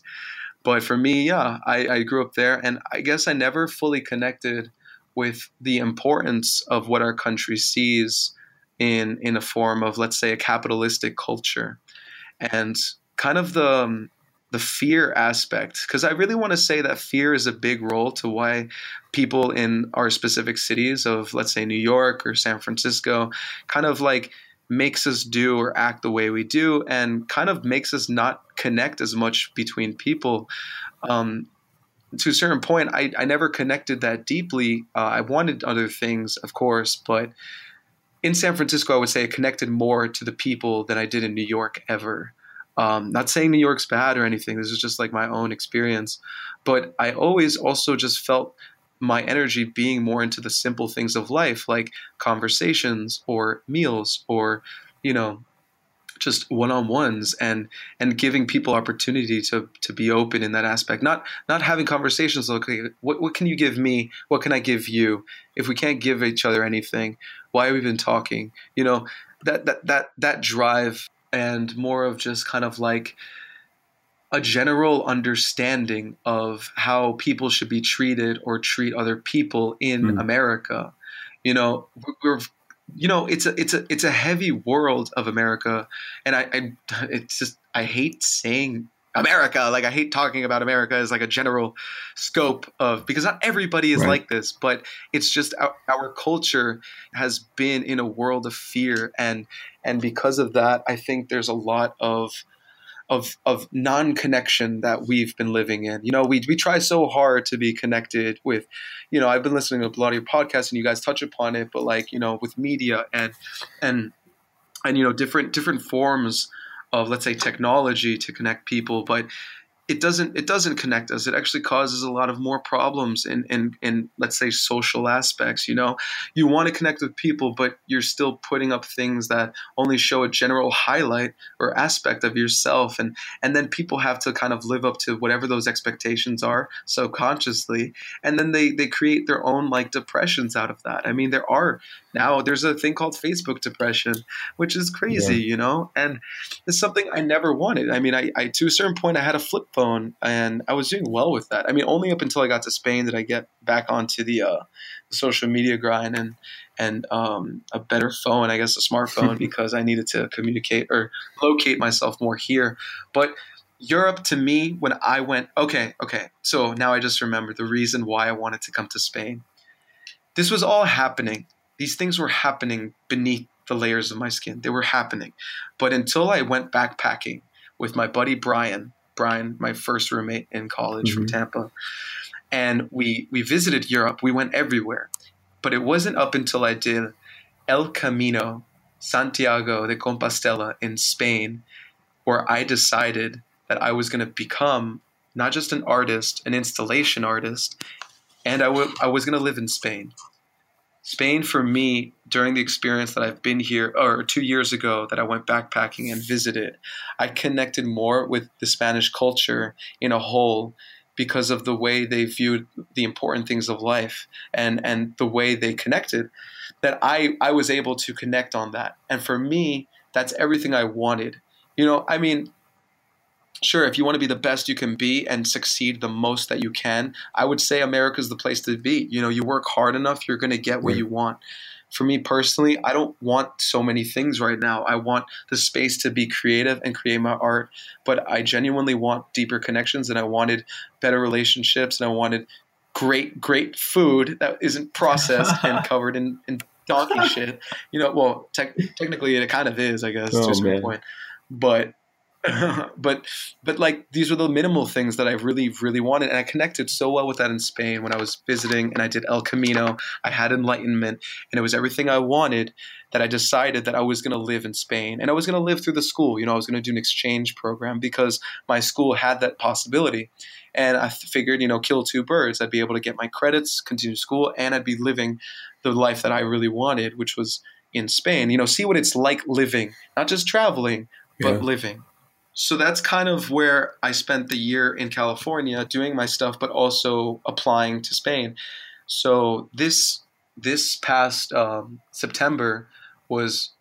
But for me, yeah, I, I grew up there, and I guess I never fully connected with the importance of what our country sees in in a form of, let's say, a capitalistic culture, and kind of the um, the fear aspect because i really want to say that fear is a big role to why people in our specific cities of let's say new york or san francisco kind of like makes us do or act the way we do and kind of makes us not connect as much between people. Um, to a certain point, I, I never connected that deeply. Uh, I wanted other things, of course, but in San Francisco, I would say I connected more to the people than I did in New York ever. Um, not saying New York's bad or anything. This is just like my own experience. But I always also just felt my energy being more into the simple things of life, like conversations or meals or, you know, just one-on-ones and and giving people opportunity to to be open in that aspect. Not not having conversations like what, what can you give me? What can i give you? If we can't give each other anything why have we been talking? You know that that that that drive and more of just kind of like a general understanding of how people should be treated or treat other people in mm. America. You know, we're you know it's a it's a it's a heavy world of America, and I, I it's just I hate saying America. Like I hate talking about America as like a general scope of because not everybody is right. like this, but it's just our, our, culture has been in a world of fear, and and because of that, I think there's a lot of of of non-connection that we've been living in. You know, we we try so hard to be connected with, you know, I've been listening to a lot of your podcasts and you guys touch upon it, but like, you know, with media and and and you know, different different forms of let's say technology to connect people, but it doesn't it doesn't connect us. It actually causes a lot of more problems in in in let's say social aspects. You know, you want to connect with people, but you're still putting up things that only show a general highlight or aspect of yourself, and and then people have to kind of live up to whatever those expectations are subconsciously, and then they they create their own like depressions out of that. I mean, there are now there's a thing called Facebook depression, which is crazy, yeah. you know, and it's something I never wanted. I mean, I, I to a certain point I had a flip phone and I was doing well with that. I mean, only up until I got to Spain did I get back onto the, uh, the social media grind and and um, a better phone, I guess a smartphone, because I needed to communicate or locate myself more here. But Europe to me, when I went, okay, okay, so now I just remember the reason why I wanted to come to Spain. This was all happening. These things were happening beneath the layers of my skin. They were happening. But until I went backpacking with my buddy Brian, Brian, my first roommate in college mm-hmm. from Tampa. And we we visited Europe. We went everywhere. But it wasn't up until I did El Camino, Santiago de Compostela in Spain, where I decided that I was going to become not just an artist, an installation artist, and I, w- I was going to live in Spain. Spain for me during the experience that I've been here or 2 years ago that I went backpacking and visited I connected more with the Spanish culture in a whole because of the way they viewed the important things of life and and the way they connected that I I was able to connect on that and for me that's everything I wanted you know I mean sure, if you want to be the best you can be and succeed the most that you can, I would say America's the place to be. You know, you work hard enough, you're going to get what you want. For me personally, I don't want so many things right now. I want the space to be creative and create my art, but I genuinely want deeper connections and I wanted better relationships and I wanted great, great food that isn't processed and covered in, in donkey shit. You know, well, te- technically it kind of is, I guess, oh, to a certain point. But but but like these were the minimal things that I really really wanted, and I connected so well with that in Spain when I was visiting, and I did El Camino. I had enlightenment, and it was everything I wanted. That I decided that I was going to live in Spain, and I was going to live through the school. You know, I was going to do an exchange program because my school had that possibility, and I figured, you know, kill two birds. I'd be able to get my credits, continue school, and I'd be living the life that I really wanted, which was in Spain. You know, see what it's like living, not just traveling, but yeah. living. So that's kind of where I spent the year in California doing my stuff, but also applying to Spain. So this this past um, September was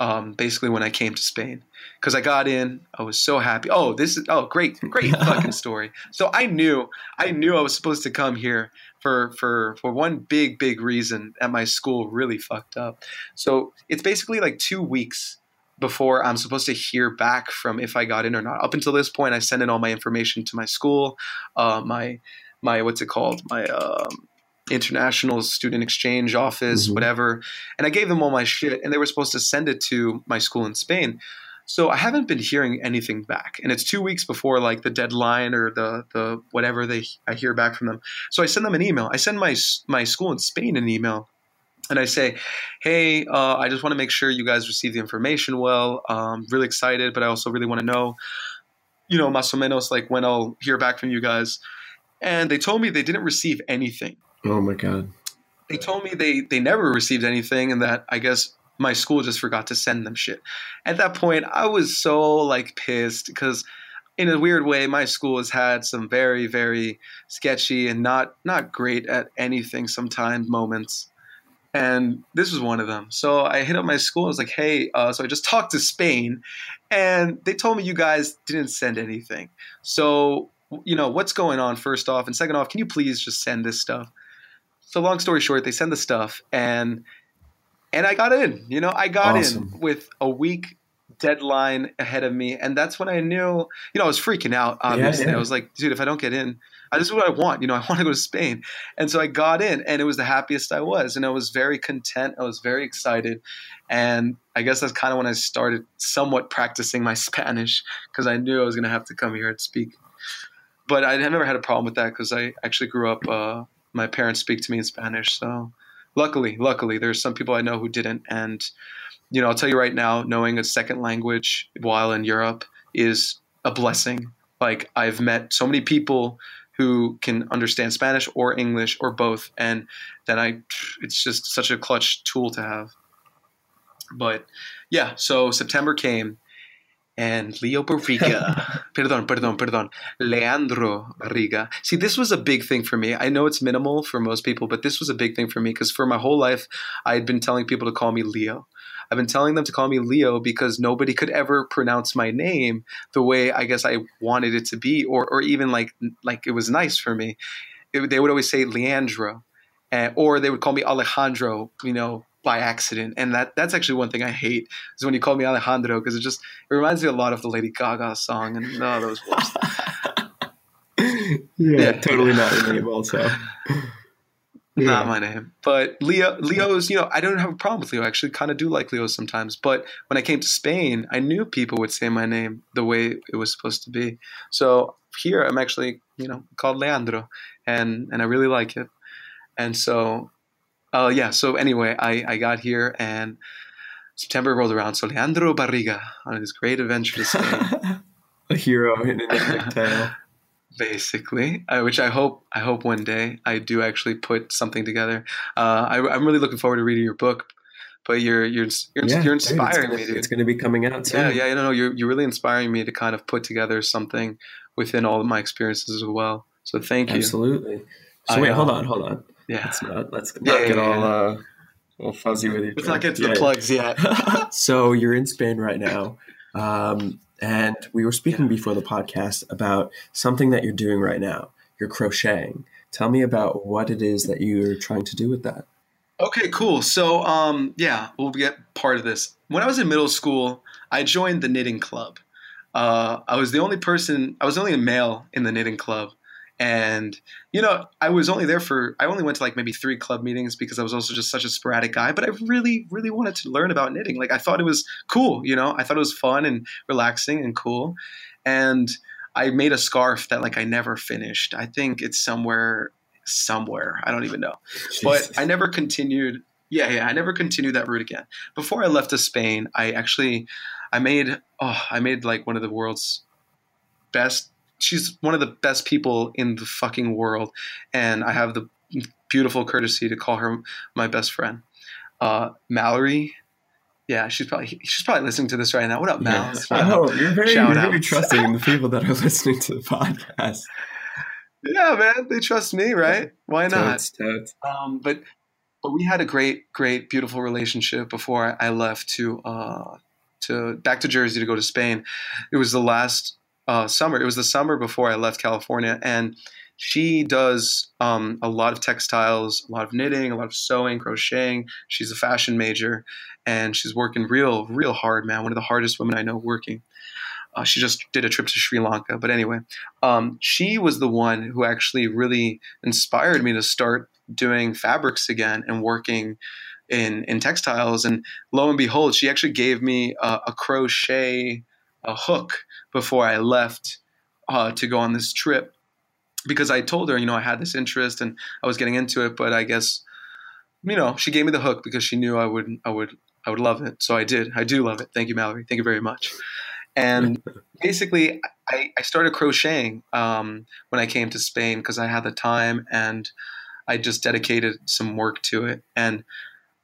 um, basically when I came to Spain because I got in. I was so happy. Oh, this is oh great, great fucking story. So I knew I knew I was supposed to come here for for for one big big reason at my school really fucked up. So it's basically like two weeks before I'm supposed to hear back from if I got in or not. Up until this point, I sent in all my information to my school, uh, my my what's it called, my um, international student exchange office, mm-hmm. whatever, and I gave them all my shit, and they were supposed to send it to my school in Spain. So I haven't been hearing anything back, and it's two weeks before like the deadline or the the whatever they I hear back from them. So I send them an email. I send my my school in Spain an email and I say, "Hey, uh, I just want to make sure you guys receive the information well. Um, really excited, but I also really want to know, you know, más o menos like when I'll hear back from you guys." And they told me they didn't receive anything. Oh my god! They told me they they never received anything, and that I guess my school just forgot to send them shit. At that point, I was so like pissed because in a weird way, my school has had some very, very sketchy and not not great at anything sometimes moments and this was one of them. So I hit up my school. I was like, "Hey," uh, so I just talked to Spain, and they told me you guys didn't send anything. So you know what's going on? First off, and second off, can you please just send this stuff? So long story short, they send the stuff, and and I got in. You know, I got awesome. in with a week deadline ahead of me, and that's when I knew. You know, I was freaking out. Obviously, yeah, yeah. I was like, "Dude, if I don't get in." this is what I want. You know, I want to go to Spain. And so I got in and it was the happiest I was. And I was very content. I was very excited. And I guess that's kind of when I started somewhat practicing my Spanish because I knew I was going to have to come here and speak. But I never had a problem with that because I actually grew up, uh, my parents speak to me in Spanish. So luckily, luckily, there's some people I know who didn't. And, you know, I'll tell you right now, knowing a second language while in Europe is a blessing like I've met so many people who can understand Spanish or English or both, and then I, it's just such a clutch tool to have. But yeah, so September came, and Leo Barriga, perdón, perdón, perdón, Leandro Barriga. See, this was a big thing for me. I know it's minimal for most people, but this was a big thing for me because for my whole life, I had been telling people to call me Leo. I've been telling them to call me Leo because nobody could ever pronounce my name the way I guess I wanted it to be, or or even like like it was nice for me. It, they would always say Leandro, uh, or they would call me Alejandro. You know, by accident, and that that's actually one thing I hate is when you call me Alejandro because it just it reminds me a lot of the Lady Gaga song, and no, oh, that was worse. yeah, yeah, totally not name, also. Yeah. Not my name, but Leo. Leo's, you know, I don't have a problem with Leo. I actually kind of do like Leo sometimes. But when I came to Spain, I knew people would say my name the way it was supposed to be. So here, I'm actually, you know, called Leandro, and and I really like it. And so, uh, yeah. So anyway, I I got here and September rolled around. So Leandro Barriga on his great adventure to Spain. a hero in a tale basically. Uh, which i hope i hope one day i do actually put something together. Uh, I, am really looking forward to reading your book but you're you're you're, yeah, you're inspiring dude, it's gonna, me it's going to be coming out soon. yeah yeah no no you're, you're really inspiring me to kind of put together something within all of my experiences as well. So thank you. Absolutely. So I, wait hold on hold on. yeah. Let's not let's not yeah, get all uh all fuzzy with you let's not get to the plugs yet. So you're in spain right now. Um and we were speaking before the podcast about something that you're doing right now. You're crocheting. Tell me about what it is that you're trying to do with that. Okay, cool. So, um, yeah, we'll get part of this. When I was in middle school, I joined the knitting club. Uh, I was the only person, I was only a male in the knitting club. And, you know, I was only there for, I only went to like maybe three club meetings because I was also just such a sporadic guy, but I really, really wanted to learn about knitting. Like I thought it was cool, you know, I thought it was fun and relaxing and cool. And I made a scarf that like I never finished. I think it's somewhere, somewhere. I don't even know. But I never continued. Yeah, yeah, I never continued that route again. Before I left to Spain, I actually, I made, oh, I made like one of the world's best she's one of the best people in the fucking world, and I have the beautiful courtesy to call her my best friend. Uh, Mallory, yeah, she's probably she's probably listening to this right now. What up, Mal? Yeah. Oh, you're very, you're very trusting the people that are listening to the podcast. Yeah, man, they trust me, right? Why not? Totes, totes. Um, but but we had a great, great, beautiful relationship before I left to uh, to back to Jersey to go to Spain. It was the last uh, summer. It was the summer before I left California, and she does um, a lot of textiles, a lot of knitting, a lot of sewing, crocheting. She's a fashion major, and she's working real, real hard, man. One of the hardest women I know working. Uh, she just did a trip to Sri Lanka, but anyway, um, she was the one who actually really inspired me to start doing fabrics again and working in in textiles. And lo and behold, she actually gave me a, a crochet a hook before I left uh, to go on this trip because I told her, you know, I had this interest and I was getting into it, but I guess, you know, she gave me the hook because she knew I would, I would, I would love it. So I did. I do love it. Thank you, Mallory. Thank you very much. And basically, I, I started crocheting um, when I came to Spain because I had the time and I just dedicated some work to it. And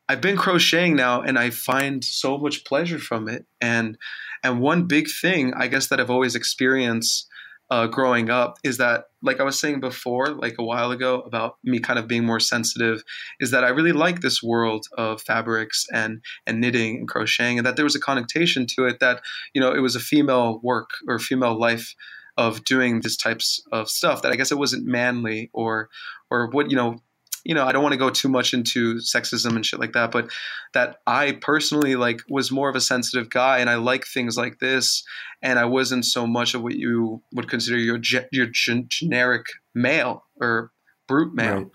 I've been crocheting now and I find so much pleasure from it. And and one big thing I guess that I've always experienced uh, growing up is that, like I was saying before, like a while ago, about me kind of being more sensitive, is that I really like this world of fabrics and and knitting and crocheting, and that there was a connotation to it that you know it was a female work or female life of doing these types of stuff that I guess it wasn't manly or or what you know you know, I don't want to go too much into sexism and shit like that, but that I personally like was more of a sensitive guy and I like things like this. And I wasn't so much of what you would consider your, ge- your gen- generic male or brute male. Right.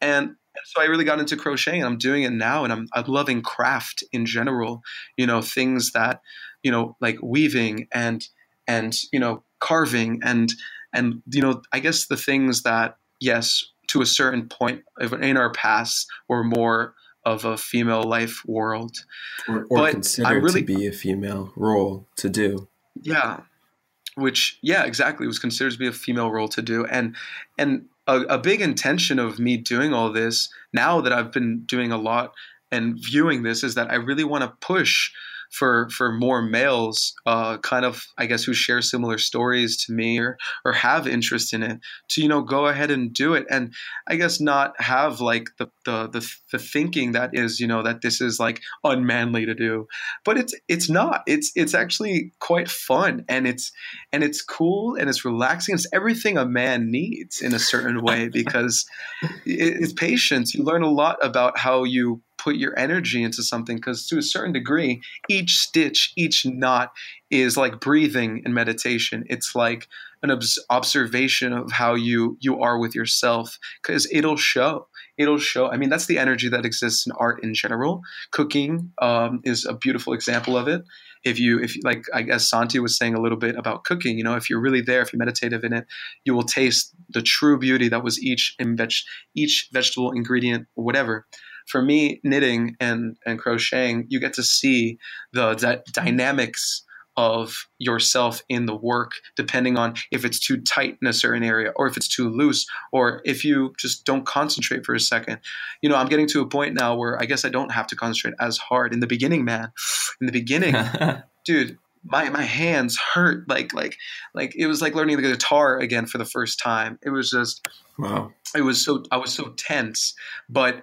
And so I really got into crocheting and I'm doing it now and I'm, I'm loving craft in general, you know, things that, you know, like weaving and, and, you know, carving and, and, you know, I guess the things that, yes, to a certain point in our past were more of a female life world. Or, or considered really, to be a female role to do. Yeah. which yeah exactly was considered to be a female role to do and and a, a big intention of me doing all this now that i've been doing a lot and viewing this is that i really want to push for for more males, uh, kind of I guess who share similar stories to me or or have interest in it, to you know go ahead and do it, and I guess not have like the the the, the thinking that is you know that this is like unmanly to do, but it's it's not. It's it's actually quite fun and it's and it's cool and it's relaxing. It's everything a man needs in a certain way because it's patience. You learn a lot about how you put your energy into something because to a certain degree each stitch each knot is like breathing in meditation. It's like an obs- observation of how you you are with yourself because it'll show. It'll show. I mean that's the energy that exists in art in general. Cooking um, is a beautiful example of it. If you if like i guess santi was saying a little bit about cooking you know if you're really there if you're meditative in it you will taste the true beauty that was each in veg- each vegetable ingredient or whatever for me, knitting and, and crocheting, you get to see the, dynamics of yourself in the work, depending on if it's too tight in a certain area or if it's too loose, or if you just don't concentrate for a second. You know, I'm getting to a point now where I guess I don't have to concentrate as hard. In the beginning, man, in the beginning, dude, my my hands hurt like like like it was like learning the guitar again for the first time. It was just wow. It was so I was so tense, but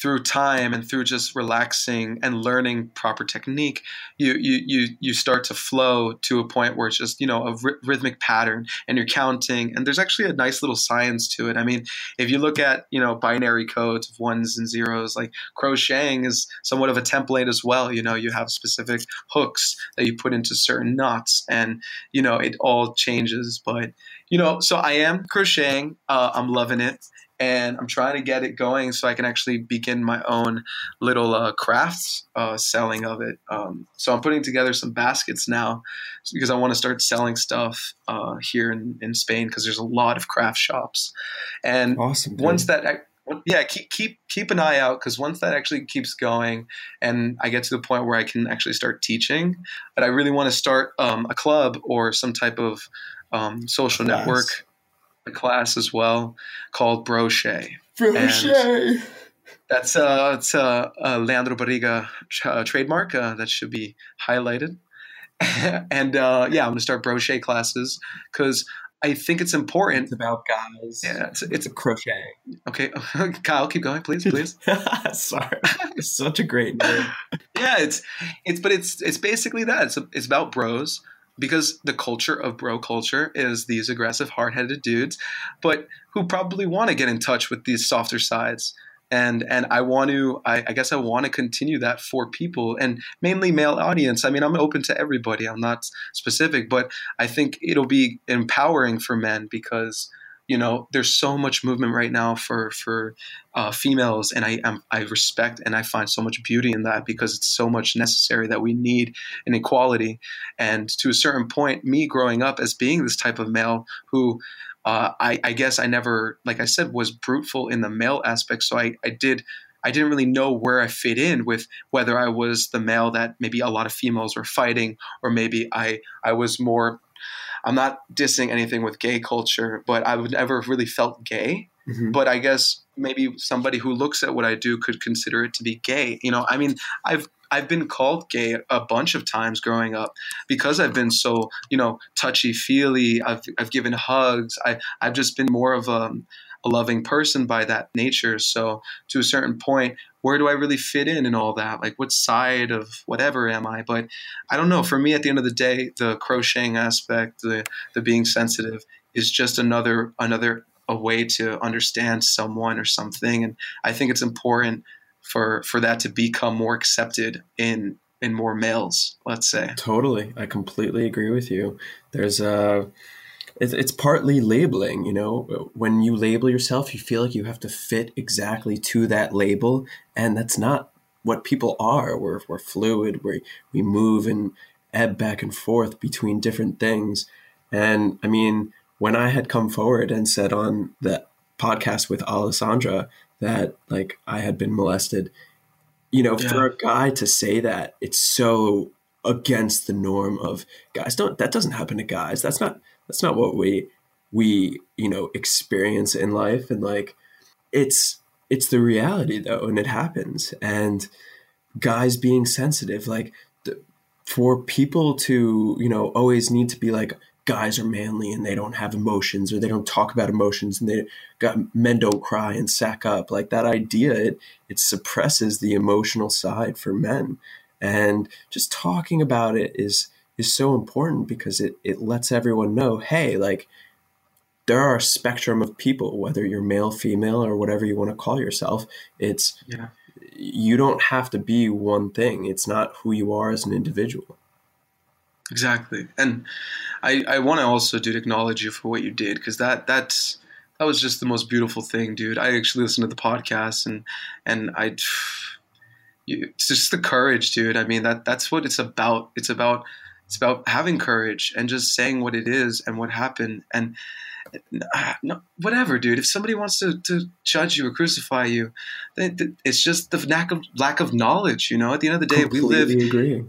through time and through just relaxing and learning proper technique, you you you you start to flow to a point where it's just you know a r- rhythmic pattern, and you're counting, and there's actually a nice little science to it. I mean, if you look at you know binary codes of ones and zeros, like crocheting is somewhat of a template as well. You know, you have specific hooks that you put into certain knots, and you know it all changes. But you know, so I am crocheting. Uh, I'm loving it and I'm trying to get it going so I can actually begin my own little uh, crafts uh, selling of it. Um, so I'm putting together some baskets now because I want to start selling stuff uh, here in, in Spain because there's a lot of craft shops. And awesome, once that, yeah, keep keep keep an eye out because once that actually keeps going, and I get to the point where I can actually start teaching, but I really want to start um, a club or some type of um, social Class. network a class as well called Brochet. Brochet. That's uh, it's a, a Leandro Barriga uh, trademark uh, that should be highlighted. and uh, yeah, I'm gonna start brochet classes because I think it's important. It's about guys. Yeah, it's, it's a crochet. Okay, Kyle, keep going, please, please. Sorry, it's such a great name. yeah, it's it's but it's it's basically that. It's it's about bros because the culture of bro culture is these aggressive, hard headed dudes, but who probably want to get in touch with these softer sides. And and I want to I, I guess I want to continue that for people and mainly male audience. I mean I'm open to everybody. I'm not specific, but I think it'll be empowering for men because you know there's so much movement right now for for uh, females and I I'm, i respect and i find so much beauty in that because it's so much necessary that we need an equality. And to a certain point me growing up as being this type of male who uh, I, I guess i never like i said was bruteful in the male aspect. So i, I did I didn't really know where I fit in with whether I was the male that maybe a lot of females were fighting, or maybe I I was more I'm not dissing anything with gay culture, but I would never really felt gay. Mm-hmm. But I guess maybe somebody who looks at what I do could consider it to be gay. You know, I mean, I've I've been called gay a bunch of times growing up because I've been so, you know, touchy feely. I've, I've given hugs. I, I've just been more of a, a loving person by that nature. So to a certain point, where do I really fit in and all that? Like, what side of whatever am I? But I don't know. For me, at the end of the day, the crocheting aspect, the the being sensitive, is just another another a way to understand someone or something. And I think it's important for for that to become more accepted in in more males. Let's say. Totally, I completely agree with you. There's a it's, it's partly labeling you know? When you label yourself you feel like you have to fit exactly to that label and that's not what people are. We're, we're fluid. We we move and ebb back and forth between different things. And i mean when i had come forward and said on the podcast with alessandra that like i had been molested you know yeah. for a guy to say that it's so against the norm of guys. Don't that doesn't happen to guys. That's not that's not what we we you know experience in life. And like it's it's the reality though and it happens. And guys being sensitive like the, for people to you know always need to be like guys are manly and they don't have emotions or they don't talk about emotions and they got men don't cry and sack up. Like that idea it it suppresses the emotional side for men and just talking about it is is so important because it it lets everyone know hey like there are a spectrum of people whether you're male female or whatever you want to call yourself it's yeah you don't have to be one thing it's not who you are as an individual Exactly, and I I want to also, dude, acknowledge you for what you did because that that's that was just the most beautiful thing, dude. I actually listened to the podcast and and I. it's just the courage, dude. I mean that that's what it's about. It's about it's about having courage and just saying what it is and what happened and uh, no, whatever, dude. If somebody wants to, to judge you or crucify you, then it's just the lack of lack of knowledge. You know, at the end of the day, Completely we live agree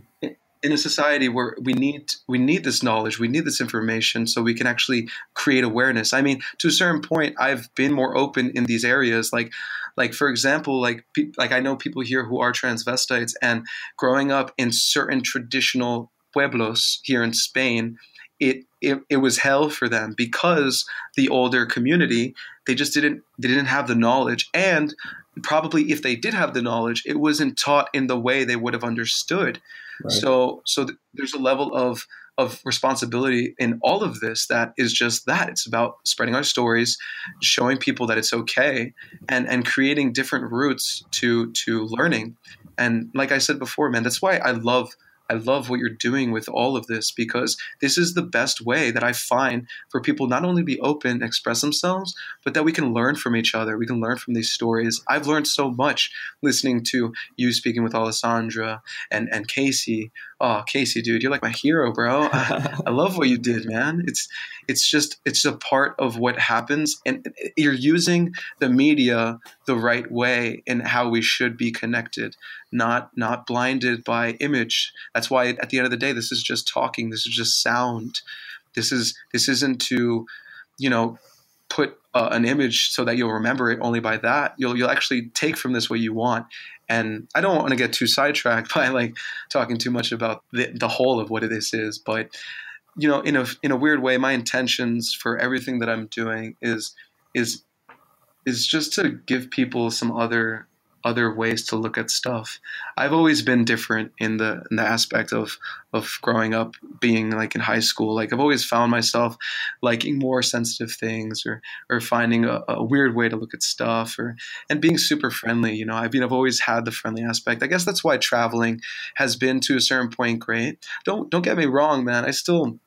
in a society where we need we need this knowledge, we need this information, so we can actually create awareness. I mean, to a certain point, I've been more open in these areas, like like for example, like like I know people here who are transvestites, and growing up in certain traditional pueblos here in Spain, it, it it was hell for them because the older community they just didn't they didn't have the knowledge. And probably if they did have the knowledge it wasn't taught in the way they would have understood So so th- there's a level of of responsibility in all of this that is just that. It's about spreading our stories showing people that it's okay and and creating different routes to to learning. And like i said before man that's why i love I love what you're doing with all of this because this is the best way that I find for people not only be open, express themselves, but that we can learn from each other. We can learn from these stories. I've learned so much listening to you speaking with Alessandra and, and Casey. Oh, Casey, dude, you're like my hero, bro. I, I love what you did, man. It's it's just it's a part of what happens, and you're using the media the right way in how we should be connected not not blinded by image. That's why at the end of the day, this is just talking. This is just sound. This is this isn't to, you know, put uh, an image so that you'll remember it only by that. You'll you'll actually take from this what you want. And I don't want to get too sidetracked by like talking too much about the, the whole of what this is, but you know, in a in a weird way, my intentions for everything that I'm doing is is is just to give people some other other ways to look at stuff. I've always been different in the in the aspect of of growing up being like in high school. Like I've always found myself liking more sensitive things or or finding a, a weird way to look at stuff or and being super friendly. You know, I mean I've always had the friendly aspect. I guess that's why traveling has been to a certain point great. Don't don't get me wrong, man. I still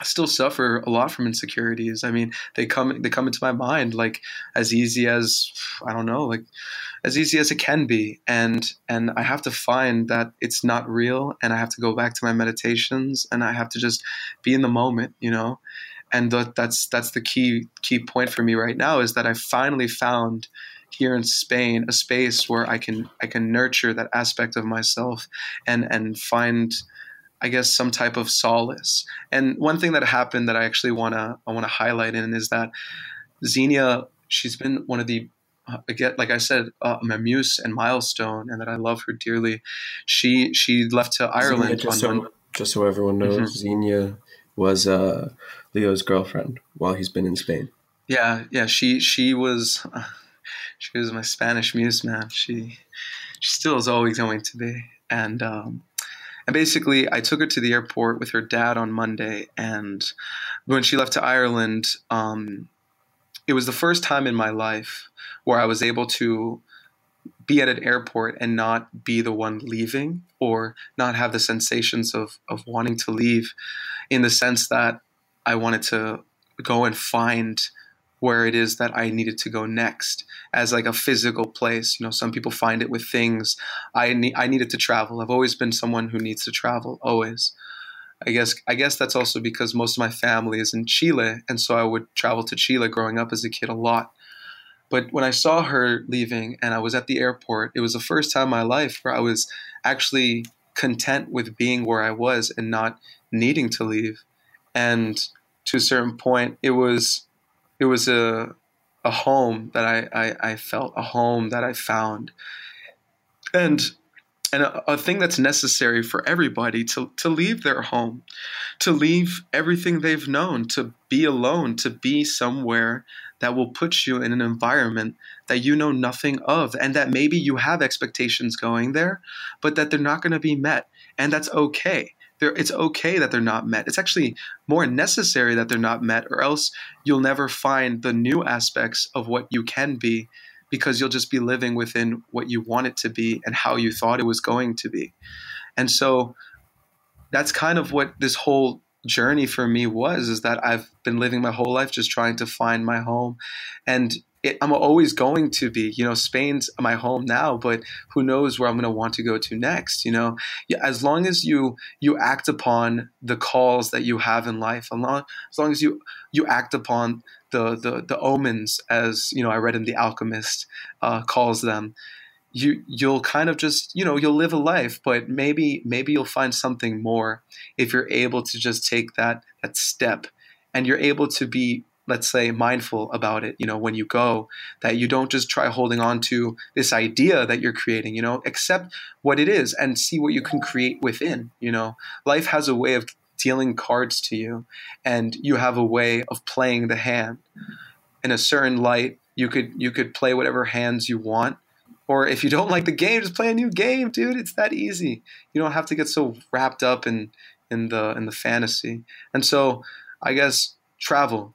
I still suffer a lot from insecurities. I mean, they come they come into my mind like as easy as I don't know, like as easy as it can be, and and I have to find that it's not real, and I have to go back to my meditations, and I have to just be in the moment, you know. And that, that's that's the key key point for me right now is that I finally found here in Spain a space where I can I can nurture that aspect of myself and and find I guess some type of solace. And one thing that happened that I actually want to I want to highlight in is that Xenia, she's been one of the uh, again, like I said, uh, my muse and milestone, and that I love her dearly. She she left to Ireland. Xenia, just, so, just, so, everyone knows, mm-hmm. Xenia was uh, Leo's girlfriend while he's been in Spain. Yeah, yeah. She she was uh, she was my Spanish muse, man. She she still is always going to be, and um, and basically, I took her to the airport with her dad on Monday. And when she left to Ireland, um, it was the first time in my life where I was able to be at an airport and not be the one leaving or not have the sensations of, of wanting to leave in the sense that I wanted to go and find where it is that I needed to go next as like a physical place. You know, some people find it with things. I ne- I needed to travel. I've always been someone who needs to travel, always. I guess I guess that's also because most of my family is in Chile, and so I would travel to Chile growing up as a kid a lot. But when I saw her leaving and I was at the airport, it was the first time in my life where I was actually content with being where I was and not needing to leave. And to a certain point, it was it was a a home that I, I, I felt, a home that I found. And and a, a, thing that's necessary for everybody to, to leave their home, to leave everything they've known, to be alone, to be somewhere that will put you in an environment that you know nothing of, and that maybe you have expectations going there, but that they're not going to be met. And that's okay. They're, it's okay that they're not met. It's actually more necessary that they're not met, or else you'll never find the new aspects of what you can be because you'll just be living within what you want it to be and how you thought it was going to be. And so that's kind of what this whole journey for me was is that I've been living my whole life just trying to find my home and it, I'm always going to be, you know, Spain's my home now, but who knows where I'm going to want to go to next, you know, as long as you, you act upon the calls that you have in life, as long, as long as you, you act upon the, the, the omens as, you know, I read in The Alchemist uh, calls them, you you'll kind of just you know you'll live a life but maybe maybe you'll find something more if you're able to just take that that step and you're able to be let's say mindful about it you know when you go that you don't just try holding on to this idea that you're creating you know accept what it is and see what you can create within you know life has a way of dealing cards to you and you have a way of playing the hand in a certain light you could you could play whatever hands you want or if you don't like the game, just play a new game, dude. It's that easy. You don't have to get so wrapped up in in the in the fantasy. And so, I guess travel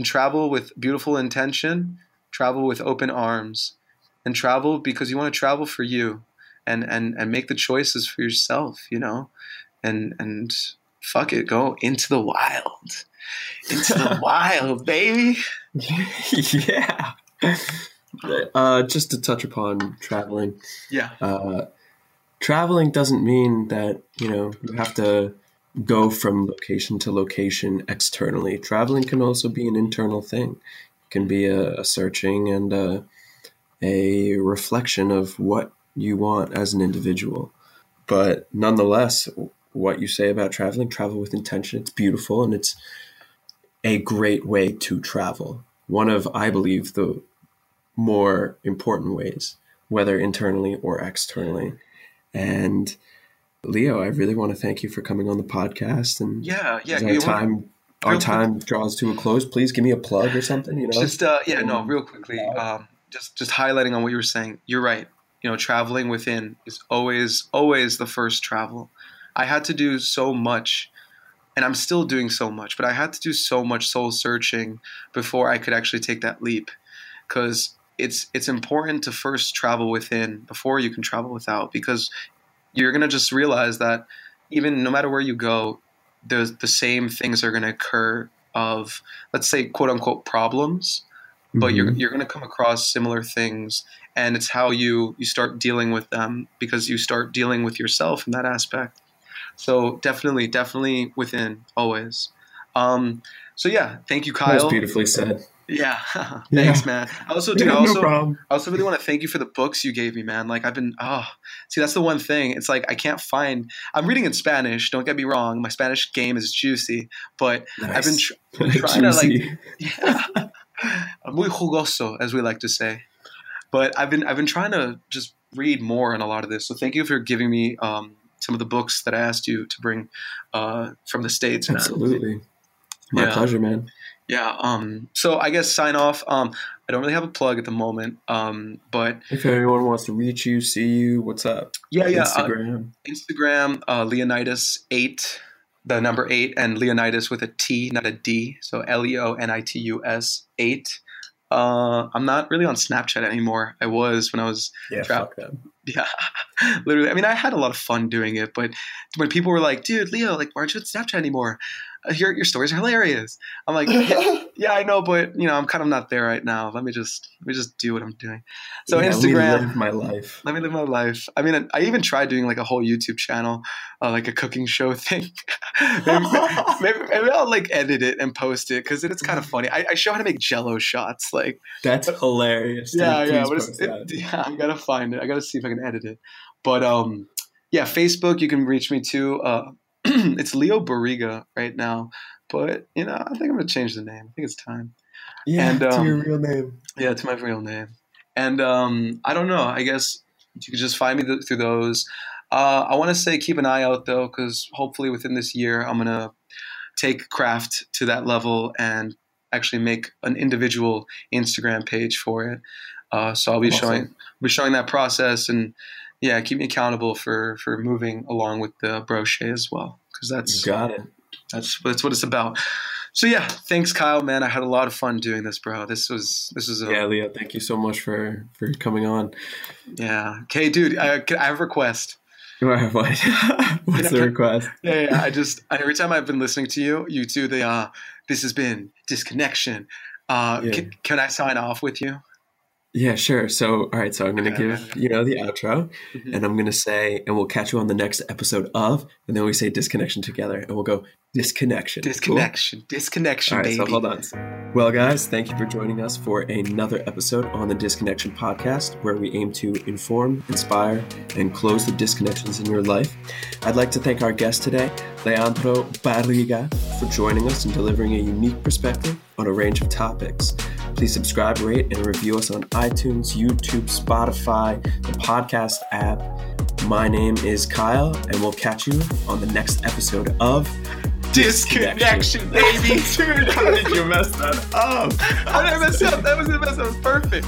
and travel with beautiful intention, travel with open arms, and travel because you want to travel for you, and and and make the choices for yourself. You know, and and fuck it, go into the wild, into the wild, baby. yeah. Uh, just to touch upon traveling. Yeah. Uh, traveling doesn't mean that you know you have to go from location to location externally. Traveling can also be an internal thing. It can be a, a searching and a, a reflection of what you want as an individual. But nonetheless, what you say about traveling, travel with intention, it's beautiful and it's a great way to travel. One of, I believe, the more important ways, whether internally or externally. And Leo, I really want to thank you for coming on the podcast. And yeah, yeah, our time our time quick. draws to a close. Please give me a plug or something. You know, just uh, yeah, no, real quickly, um, just just highlighting on what you were saying. You're right. You know, traveling within is always always the first travel. I had to do so much and I'm still doing so much, but I had to do so much soul searching before I could actually take that leap. Because it's it's important to first travel within before you can travel without because you're going to just realize that even no matter where you go the the same things are going to occur of let's say quote unquote problems but mm-hmm. you're you're going to come across similar things and it's how you you start dealing with them because you start dealing with yourself in that aspect. So definitely definitely within always. Um, so yeah thank you kyle. That's beautifully said yeah, thanks, yeah. man. I also, dude, yeah, I also, no I also really want to thank you for the books you gave me, man. Like, I've been, oh, see, that's the one thing. It's like I can't find. I'm reading in Spanish. Don't get me wrong. My Spanish game is juicy, but nice. I've been, tr- been trying to like, yeah, muy jugoso, as we like to say. But I've been, I've been trying to just read more on a lot of this. So thank you for giving me um, some of the books that I asked you to bring uh, from the states. Absolutely, my yeah. pleasure, man. Yeah. Um, so I guess sign off. Um, I don't really have a plug at the moment. Um, but if anyone wants to reach you, see you, what's up? Yeah, yeah. Instagram. Uh, Instagram, uh, Leonidas eight, the number eight, and Leonidas with a T, not a D. So L E O N I T U S eight. Uh, I'm not really on Snapchat anymore. I was when I was yeah, tra- fuck them. Yeah, literally. I mean, I had a lot of fun doing it, but when people were like, "Dude, Leo, like, why aren't you on Snapchat anymore?" Your your stories are hilarious. I'm like, yeah, yeah, I know, but you know, I'm kind of not there right now. Let me just let me just do what I'm doing. So yeah, Instagram, live my life. Let me live my life. I mean, I even tried doing like a whole YouTube channel, uh, like a cooking show thing. maybe, maybe, maybe, I'll like edit it and post it because it's kind of funny. I, I, show how to make Jello shots. Like that's but, hilarious. Yeah, yeah, but it, yeah. I gotta find it. I gotta see if I can edit it. But um, yeah, Facebook, you can reach me too. Uh, it's Leo Barriga right now, but you know, I think I'm gonna change the name. I think it's time. Yeah, And, to um, your real name. Yeah, it's my real name. And um, I don't know. I guess you could just find me th- through those. Uh, I want to say keep an eye out though, because hopefully within this year, I'm gonna take craft to that level and actually make an individual Instagram page for it. Uh, so I'll be Awesome. showing, be showing that process, and yeah, keep me accountable for for moving along with the brochet as well, because that's Got it. that's that's what it's about. So yeah, thanks, Kyle. Man, I had a lot of fun doing this, bro. This was this was a Yeah, Leo, thank you so much for for coming on. Yeah. Okay, dude. I, I have a request. You have what? What's the request? Yeah, yeah. I just every time I've been listening to you, you do the uh, this has been disconnection. Uh, Yeah. can, can I sign off with you? Yeah, sure. So, all right. So I'm gonna Okay. give you know the outro, Mhm. and I'm gonna say, and we'll catch you on the next episode of, and then we say disconnection together, and we'll go disconnection. Cool? Disconnection. Disconnection, All right, baby. so hold on. Well, guys, thank you for joining us for another episode on the Disconnection Podcast, where we aim to inform, inspire, and close the disconnections in your life. I'd like to thank our guest today, Leandro Barriga, for joining us and delivering a unique perspective on a range of topics. Please subscribe, rate, and review us on iTunes, YouTube, Spotify, the podcast app. My name is Kyle, and we'll catch you on the next episode of Disconnection, baby. Dude, How did you mess that up? I didn't mess up. That was the best. That was perfect.